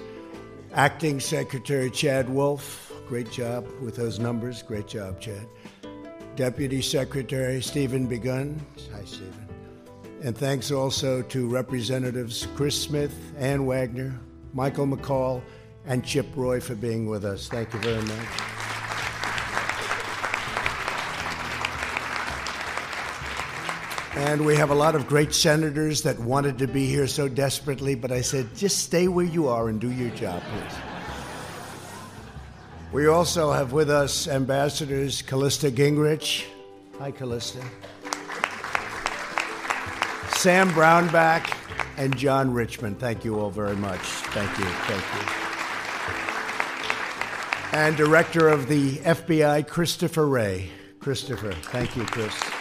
Acting Secretary Chad Wolf, great job with those numbers. Great job, Chad. Deputy Secretary Stephen Biegun. Hi, Stephen. And thanks also to Representatives Chris Smith, Ann Wagner, Michael McCaul, and Chip Roy for being with us. Thank you very much. And we have a lot of great senators that wanted to be here so desperately, but I said, just stay where you are and do your job, please. We also have with us Ambassadors Callista Gingrich. Hi, Callista. Sam Brownback and John Richmond. Thank you all very much. Thank you. Thank you. And Director of the FBI, Christopher Wray. Christopher, thank you, Chris.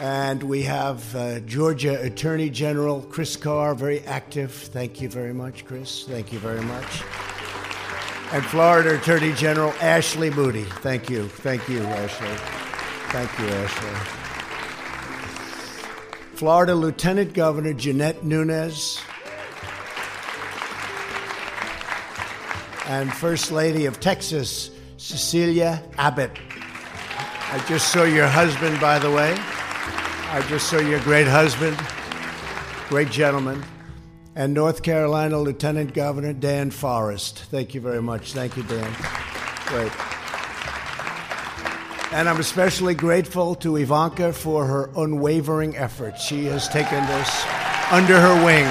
And we have uh, Georgia Attorney General Chris Carr, very active. Thank you very much, Chris. Thank you very much. And Florida Attorney General Ashley Moody. Thank you. Thank you, Ashley. Thank you, Ashley. Florida Lieutenant Governor Jeanette Nunez. And First Lady of Texas, Cecilia Abbott. I just saw your husband, by the way. I just saw your great husband, great gentleman, and North Carolina Lieutenant Governor Dan Forest. Thank you very much. Thank you, Dan. Great. And I'm especially grateful to Ivanka for her unwavering efforts. She has taken this under her wing.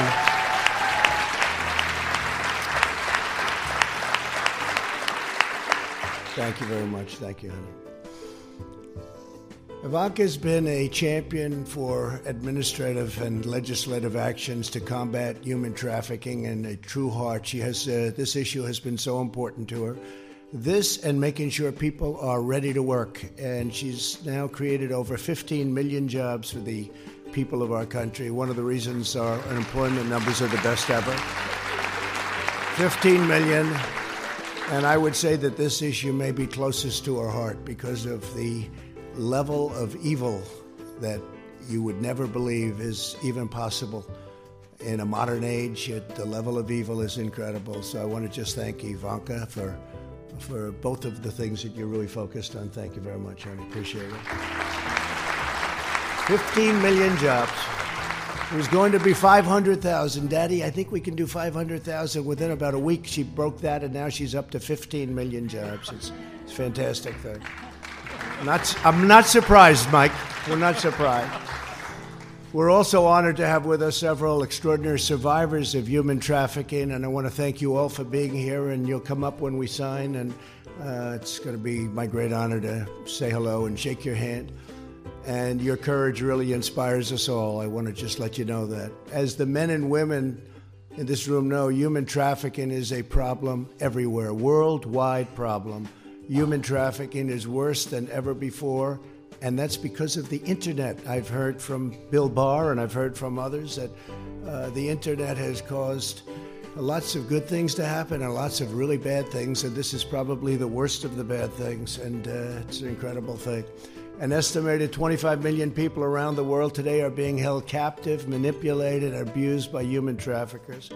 Thank you very much. Thank you, honey. Ivanka's been a champion for administrative and legislative actions to combat human trafficking and a true heart. She has uh, this issue has been so important to her. This and making sure people are ready to work. And she's now created over 15 million jobs for the people of our country. One of the reasons our unemployment numbers are the best ever. 15 million. And I would say that this issue may be closest to her heart because of the level of evil that you would never believe is even possible in a modern age. It, the level of evil is incredible. So I want to just thank Ivanka for for both of the things that you're really focused on. Thank you very much, honey. Appreciate it. 15 million jobs. It was going to be 500,000. Daddy, I think we can do 500,000 within about a week. She broke that, and now she's up to 15 million jobs. It's, it's a fantastic thing. Not, I'm not surprised, Mike. We're not surprised. We're also honored to have with us several extraordinary survivors of human trafficking, and I want to thank you all for being here. And you'll come up when we sign, and uh, it's going to be my great honor to say hello and shake your hand. And your courage really inspires us all. I want to just let you know that. As the men and women in this room know, human trafficking is a problem everywhere, worldwide problem. Human trafficking is worse than ever before, and that's because of the internet. I've heard from Bill Barr and I've heard from others that uh, the internet has caused lots of good things to happen and lots of really bad things, and this is probably the worst of the bad things, and uh, it's an incredible thing. An estimated 25 million people around the world today are being held captive, manipulated, abused by human traffickers.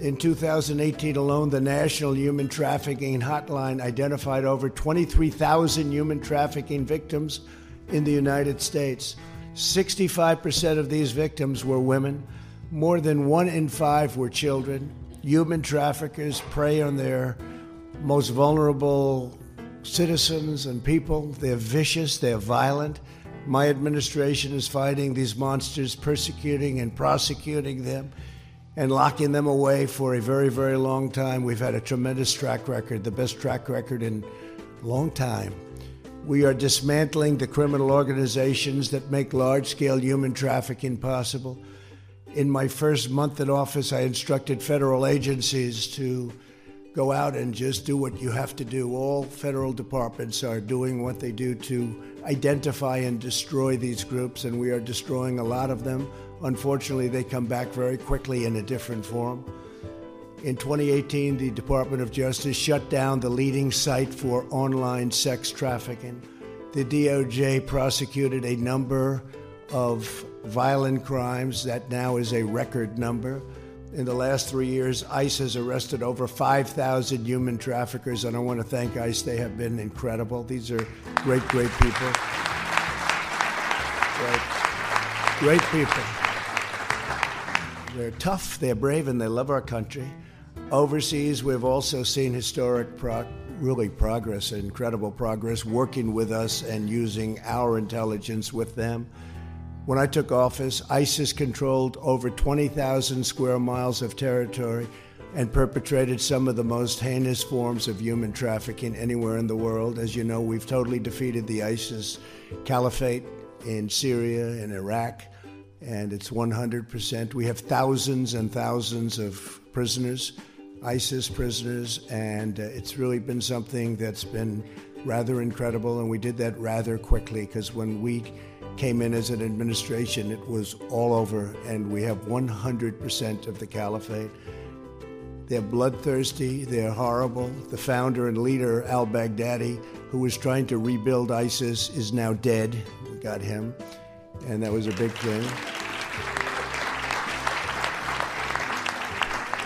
In 2018 alone, the National Human Trafficking Hotline identified over 23,000 human trafficking victims in the United States. 65% of these victims were women. More than one in five were children. Human traffickers prey on their most vulnerable citizens and people. They're vicious, they're violent. My administration is fighting these monsters, persecuting and prosecuting them and locking them away for a very, very long time. We've had a tremendous track record, the best track record in a long time. We are dismantling the criminal organizations that make large scale human trafficking possible. In my first month in office, I instructed federal agencies to go out and just do what you have to do. All federal departments are doing what they do to identify and destroy these groups, and we are destroying a lot of them. Unfortunately, they come back very quickly in a different form. In 2018, the Department of Justice shut down the leading site for online sex trafficking. The DOJ prosecuted a number of violent crimes that now is a record number. In the last three years, ICE has arrested over 5,000 human traffickers, and I want to thank ICE. They have been incredible. These are great, great people. Great, great people. They're tough, they're brave, and they love our country. Overseas, we've also seen historic, pro- really progress, incredible progress, working with us and using our intelligence with them. When I took office, ISIS controlled over 20,000 square miles of territory and perpetrated some of the most heinous forms of human trafficking anywhere in the world. As you know, we've totally defeated the ISIS caliphate in Syria and Iraq, and it's 100%. We have thousands and thousands of prisoners ISIS prisoners, and uh, it's really been something that's been rather incredible. And we did that rather quickly because when we came in as an administration, it was all over, and we have 100% of the caliphate. They're bloodthirsty, they're horrible. The founder and leader, al Baghdadi, who was trying to rebuild ISIS, is now dead. We got him, and that was a big thing.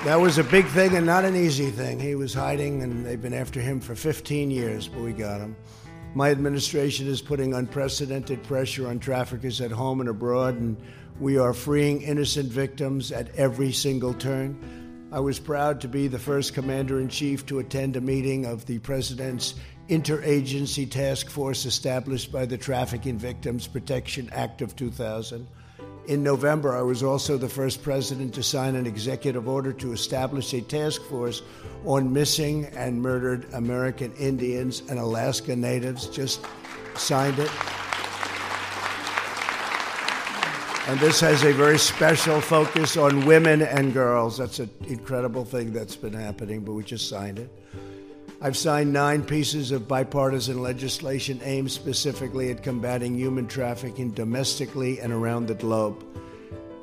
That was a big thing and not an easy thing. He was hiding, and they've been after him for 15 years, but we got him. My administration is putting unprecedented pressure on traffickers at home and abroad, and we are freeing innocent victims at every single turn. I was proud to be the first commander in chief to attend a meeting of the President's interagency task force established by the Trafficking Victims Protection Act of 2000. In November, I was also the first president to sign an executive order to establish a task force on missing and murdered American Indians and Alaska Natives. Just signed it. And this has a very special focus on women and girls. That's an incredible thing that's been happening, but we just signed it. I've signed nine pieces of bipartisan legislation aimed specifically at combating human trafficking domestically and around the globe.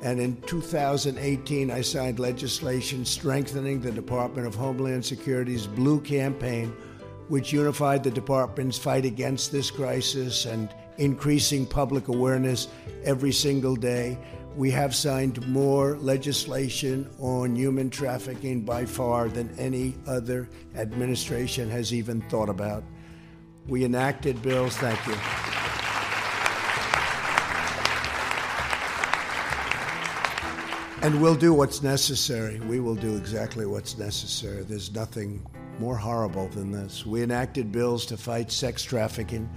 And in 2018, I signed legislation strengthening the Department of Homeland Security's Blue Campaign, which unified the department's fight against this crisis and increasing public awareness every single day we have signed more legislation on human trafficking by far than any other administration has even thought about. We enacted bills, thank you. And we'll do what's necessary. We will do exactly what's necessary. There's nothing more horrible than this. We enacted bills to fight sex trafficking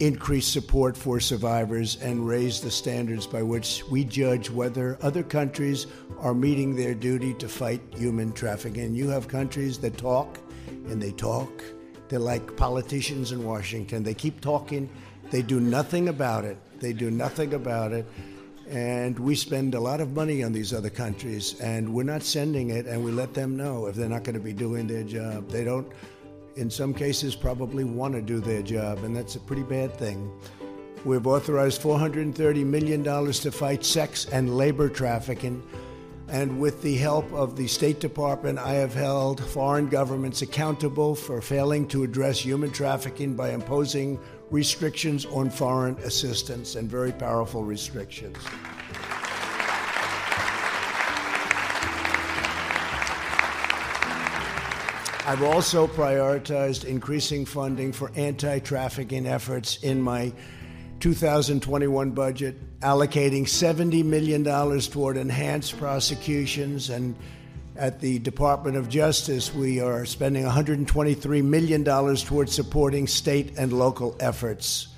increase support for survivors and raise the standards by which we judge whether other countries are meeting their duty to fight human trafficking. You have countries that talk and they talk. They're like politicians in Washington. They keep talking, they do nothing about it. They do nothing about it. And we spend a lot of money on these other countries, and we're not sending it, and we let them know if they're not going to be doing their job. They don't in some cases, probably want to do their job, and that's a pretty bad thing. We've authorized $430 million to fight sex and labor trafficking. And with the help of the State Department, I have held foreign governments accountable for failing to address human trafficking by imposing restrictions on foreign assistance and very powerful restrictions. I've also prioritized increasing funding for anti trafficking efforts in my 2021 budget, allocating $70 million toward enhanced prosecutions. And at the Department of Justice, we are spending $123 million toward supporting state and local efforts.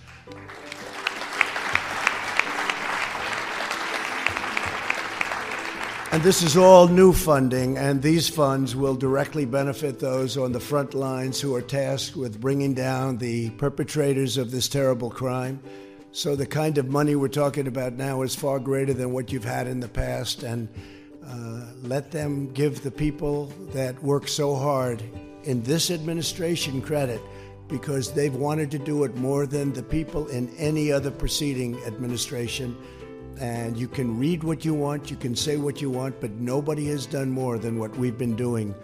And this is all new funding, and these funds will directly benefit those on the front lines who are tasked with bringing down the perpetrators of this terrible crime. So, the kind of money we're talking about now is far greater than what you've had in the past, and uh, let them give the people that work so hard in this administration credit because they've wanted to do it more than the people in any other preceding administration. And you can read what you want, you can say what you want, but nobody has done more than what we've been doing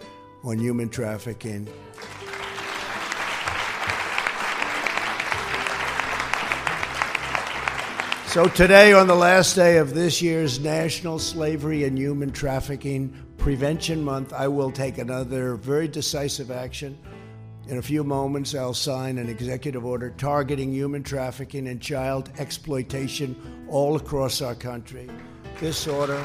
on human trafficking. So, today, on the last day of this year's National Slavery and Human Trafficking Prevention Month, I will take another very decisive action. In a few moments, I'll sign an executive order targeting human trafficking and child exploitation all across our country. This order.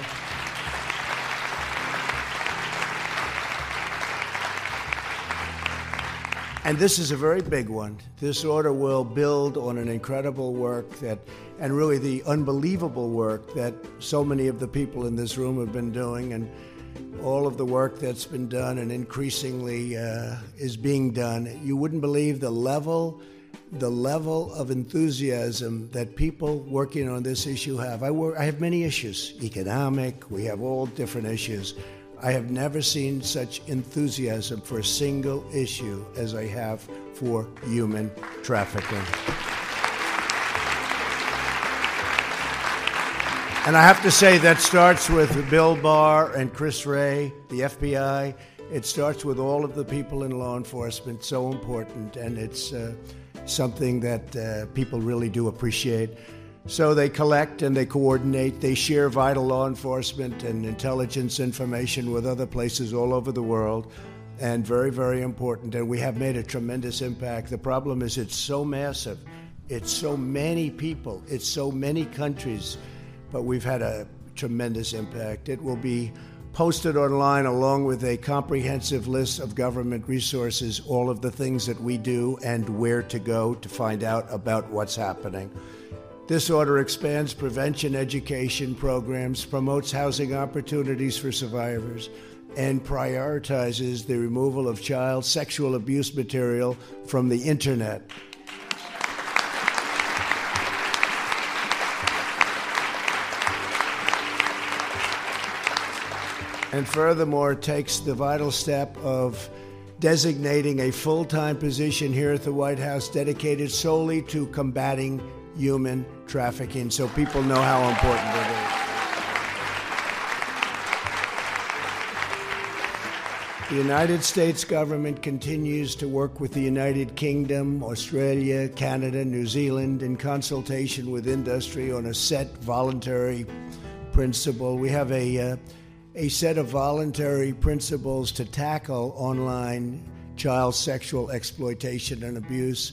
And this is a very big one. This order will build on an incredible work that, and really the unbelievable work that so many of the people in this room have been doing, and all of the work that's been done and increasingly uh, is being done. You wouldn't believe the level, the level of enthusiasm that people working on this issue have. I work, I have many issues, economic. We have all different issues. I have never seen such enthusiasm for a single issue as I have for human trafficking. And I have to say, that starts with Bill Barr and Chris Wray, the FBI. It starts with all of the people in law enforcement, so important, and it's uh, something that uh, people really do appreciate. So they collect and they coordinate, they share vital law enforcement and intelligence information with other places all over the world, and very, very important. And we have made a tremendous impact. The problem is it's so massive, it's so many people, it's so many countries, but we've had a tremendous impact. It will be posted online along with a comprehensive list of government resources, all of the things that we do and where to go to find out about what's happening. This order expands prevention education programs, promotes housing opportunities for survivors, and prioritizes the removal of child sexual abuse material from the internet. And furthermore, takes the vital step of designating a full time position here at the White House dedicated solely to combating human trafficking so people know how important it is. The United States government continues to work with the United Kingdom, Australia, Canada, New Zealand in consultation with industry on a set voluntary principle. We have a, uh, a set of voluntary principles to tackle online child sexual exploitation and abuse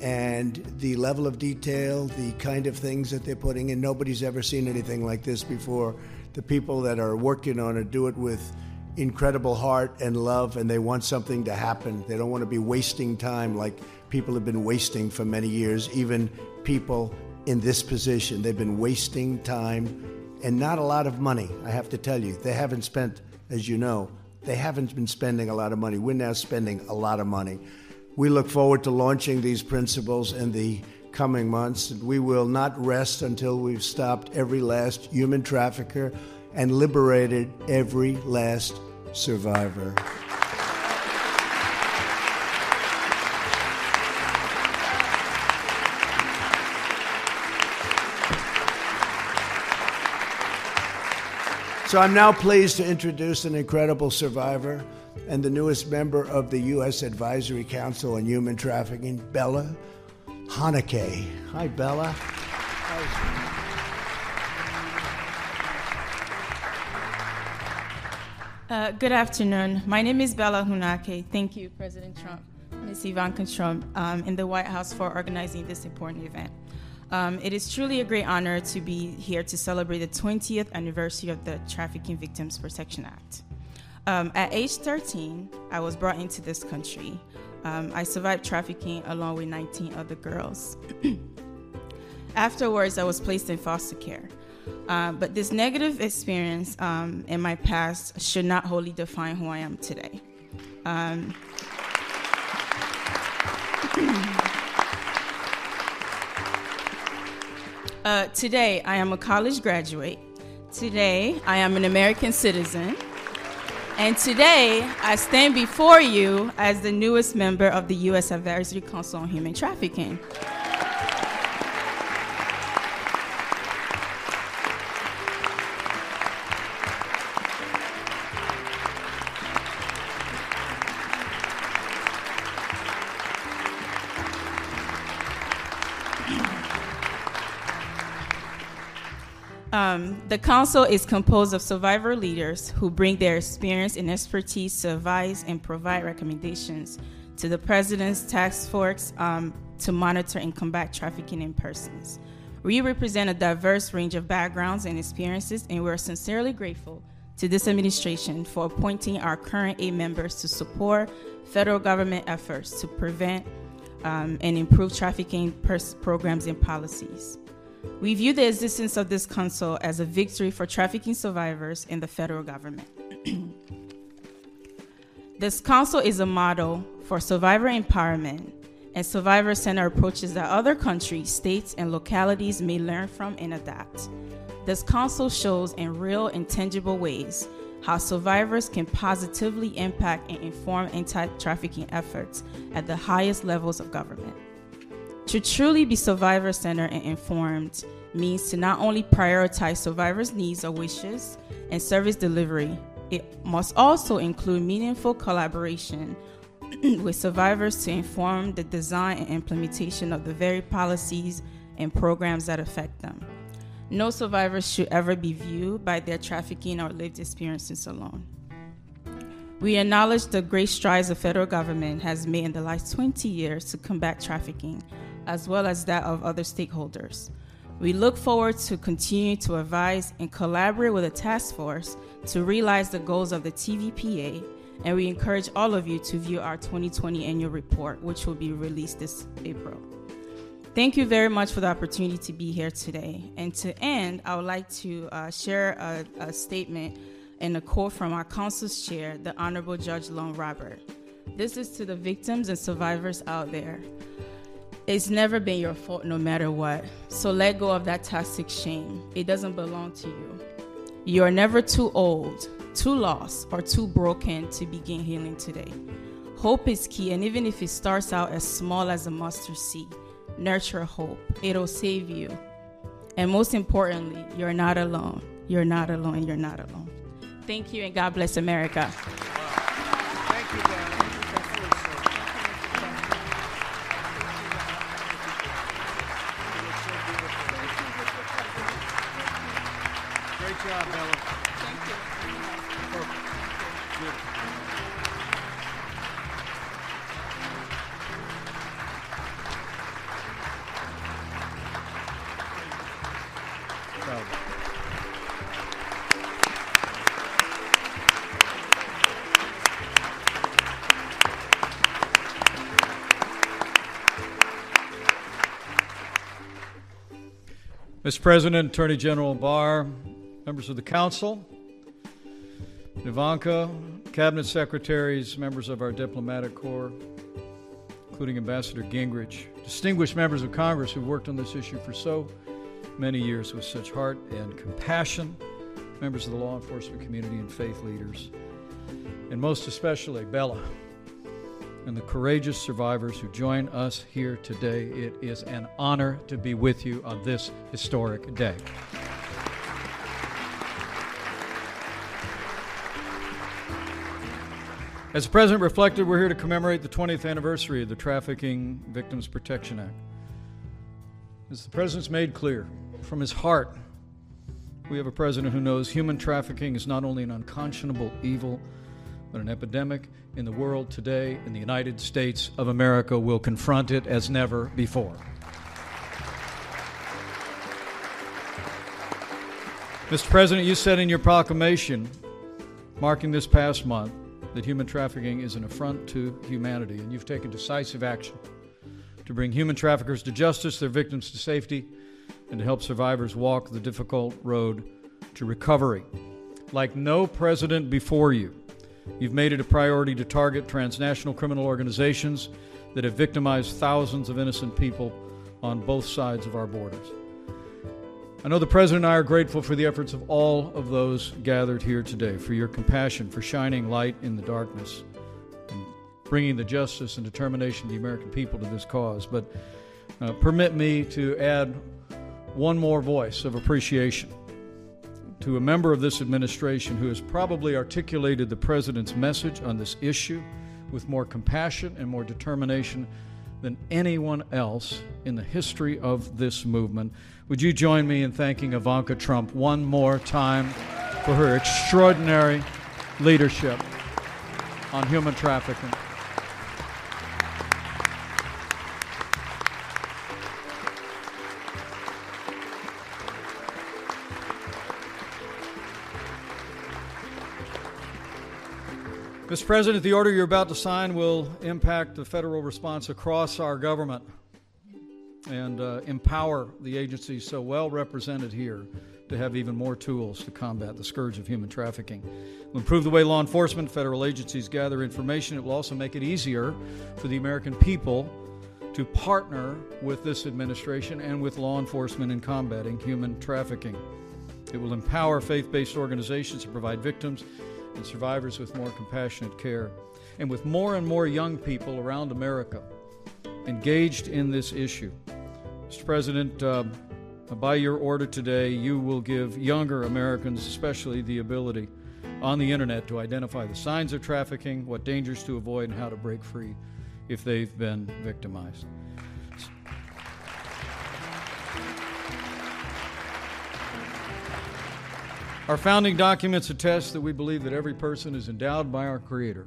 and the level of detail, the kind of things that they're putting in. Nobody's ever seen anything like this before. The people that are working on it do it with incredible heart and love, and they want something to happen. They don't want to be wasting time like people have been wasting for many years, even people in this position. They've been wasting time and not a lot of money, I have to tell you. They haven't spent, as you know, they haven't been spending a lot of money. We're now spending a lot of money. We look forward to launching these principles in the coming months. We will not rest until we've stopped every last human trafficker and liberated every last survivor. So I'm now pleased to introduce an incredible survivor and the newest member of the U.S. Advisory Council on Human Trafficking, Bella Hounakey. Hi, Bella. Uh, good afternoon. My name is Bella Hounakey. Thank you, President Trump, Ms. Ivanka Trump, um, in the White House for organizing this important event. Um, it is truly a great honor to be here to celebrate the 20th anniversary of the Trafficking Victims Protection Act. Um, at age 13, I was brought into this country. Um, I survived trafficking along with 19 other girls. Afterwards, I was placed in foster care. Uh, but this negative experience um, in my past should not wholly define who I am today. Um, uh, today, I am a college graduate. Today, I am an American citizen. And today, I stand before you as the newest member of the U.S. Advisory Council on Human Trafficking. Um, the council is composed of survivor leaders who bring their experience and expertise to advise and provide recommendations to the president's task force um, to monitor and combat trafficking in persons. We represent a diverse range of backgrounds and experiences, and we're sincerely grateful to this administration for appointing our current eight members to support federal government efforts to prevent um, and improve trafficking pers- programs and policies. We view the existence of this council as a victory for trafficking survivors and the federal government. this council is a model for survivor empowerment and survivor centered approaches that other countries, states, and localities may learn from and adapt. This council shows in real and tangible ways how survivors can positively impact and inform anti trafficking efforts at the highest levels of government. To truly be survivor centered and informed means to not only prioritize survivors' needs or wishes and service delivery, it must also include meaningful collaboration with survivors to inform the design and implementation of the very policies and programs that affect them. No survivors should ever be viewed by their trafficking or lived experiences alone. We acknowledge the great strides the federal government has made in the last 20 years to combat trafficking, as well as that of other stakeholders. We look forward to continue to advise and collaborate with the task force to realize the goals of the TVPA, and we encourage all of you to view our 2020 annual report, which will be released this April. Thank you very much for the opportunity to be here today. And to end, I would like to uh, share a, a statement and a quote from our council's chair, the Honorable Judge Lone Robert. This is to the victims and survivors out there. It's never been your fault no matter what. So let go of that toxic shame. It doesn't belong to you. You are never too old, too lost, or too broken to begin healing today. Hope is key, and even if it starts out as small as a mustard seed, nurture hope. It'll save you. And most importantly, you're not alone. You're not alone. You're not alone. Thank you, and God bless America. Thank you, Dan. Mr. President, Attorney General Barr, members of the council, Ivanka, cabinet secretaries, members of our diplomatic corps, including Ambassador Gingrich, distinguished members of Congress who worked on this issue for so many years with such heart and compassion, members of the law enforcement community and faith leaders, and most especially Bella and the courageous survivors who join us here today. It is an honor to be with you on this historic day. As the President reflected, we're here to commemorate the 20th anniversary of the Trafficking Victims Protection Act. As the President's made clear, from his heart, we have a President who knows human trafficking is not only an unconscionable evil, but an epidemic in the world today, and the United States of America will confront it as never before. Mr. President, you said in your proclamation marking this past month that human trafficking is an affront to humanity, and you've taken decisive action to bring human traffickers to justice, their victims to safety, and to help survivors walk the difficult road to recovery. Like no president before you, you've made it a priority to target transnational criminal organizations that have victimized thousands of innocent people on both sides of our borders. I know the President and I are grateful for the efforts of all of those gathered here today, for your compassion, for shining light in the darkness, and bringing the justice and determination of the American people to this cause. But uh, permit me to add one more voice of appreciation to a member of this administration who has probably articulated the President's message on this issue with more compassion and more determination than anyone else in the history of this movement. Would you join me in thanking Ivanka Trump one more time for her extraordinary leadership on human trafficking? Mr. President, the order you're about to sign will impact the federal response across our government and uh, empower the agencies so well represented here to have even more tools to combat the scourge of human trafficking. It will improve the way law enforcement, federal agencies gather information. It will also make it easier for the American people to partner with this administration and with law enforcement in combating human trafficking. It will empower faith based organizations to provide victims and survivors with more compassionate care. And with more and more young people around America engaged in this issue, Mr. President, uh, by your order today, you will give younger Americans, especially, the ability on the internet to identify the signs of trafficking, what dangers to avoid, and how to break free if they've been victimized. Our founding documents attest that we believe that every person is endowed by our Creator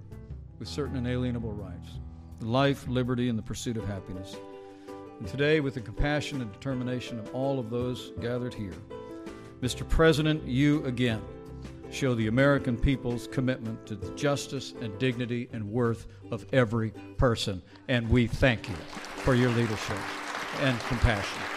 with certain inalienable rights life, liberty, and the pursuit of happiness. And today, with the compassion and determination of all of those gathered here, Mr. President, you again show the American people's commitment to the justice and dignity and worth of every person. And we thank you for your leadership and compassion.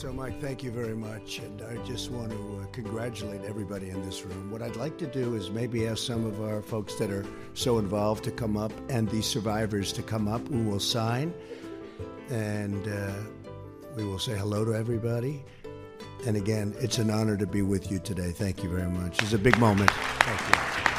So, Mike, thank you very much. And I just want to uh, congratulate everybody in this room. What I'd like to do is maybe ask some of our folks that are so involved to come up and the survivors to come up who will sign. And uh, we will say hello to everybody. And again, it's an honor to be with you today. Thank you very much. It's a big moment. Thank you.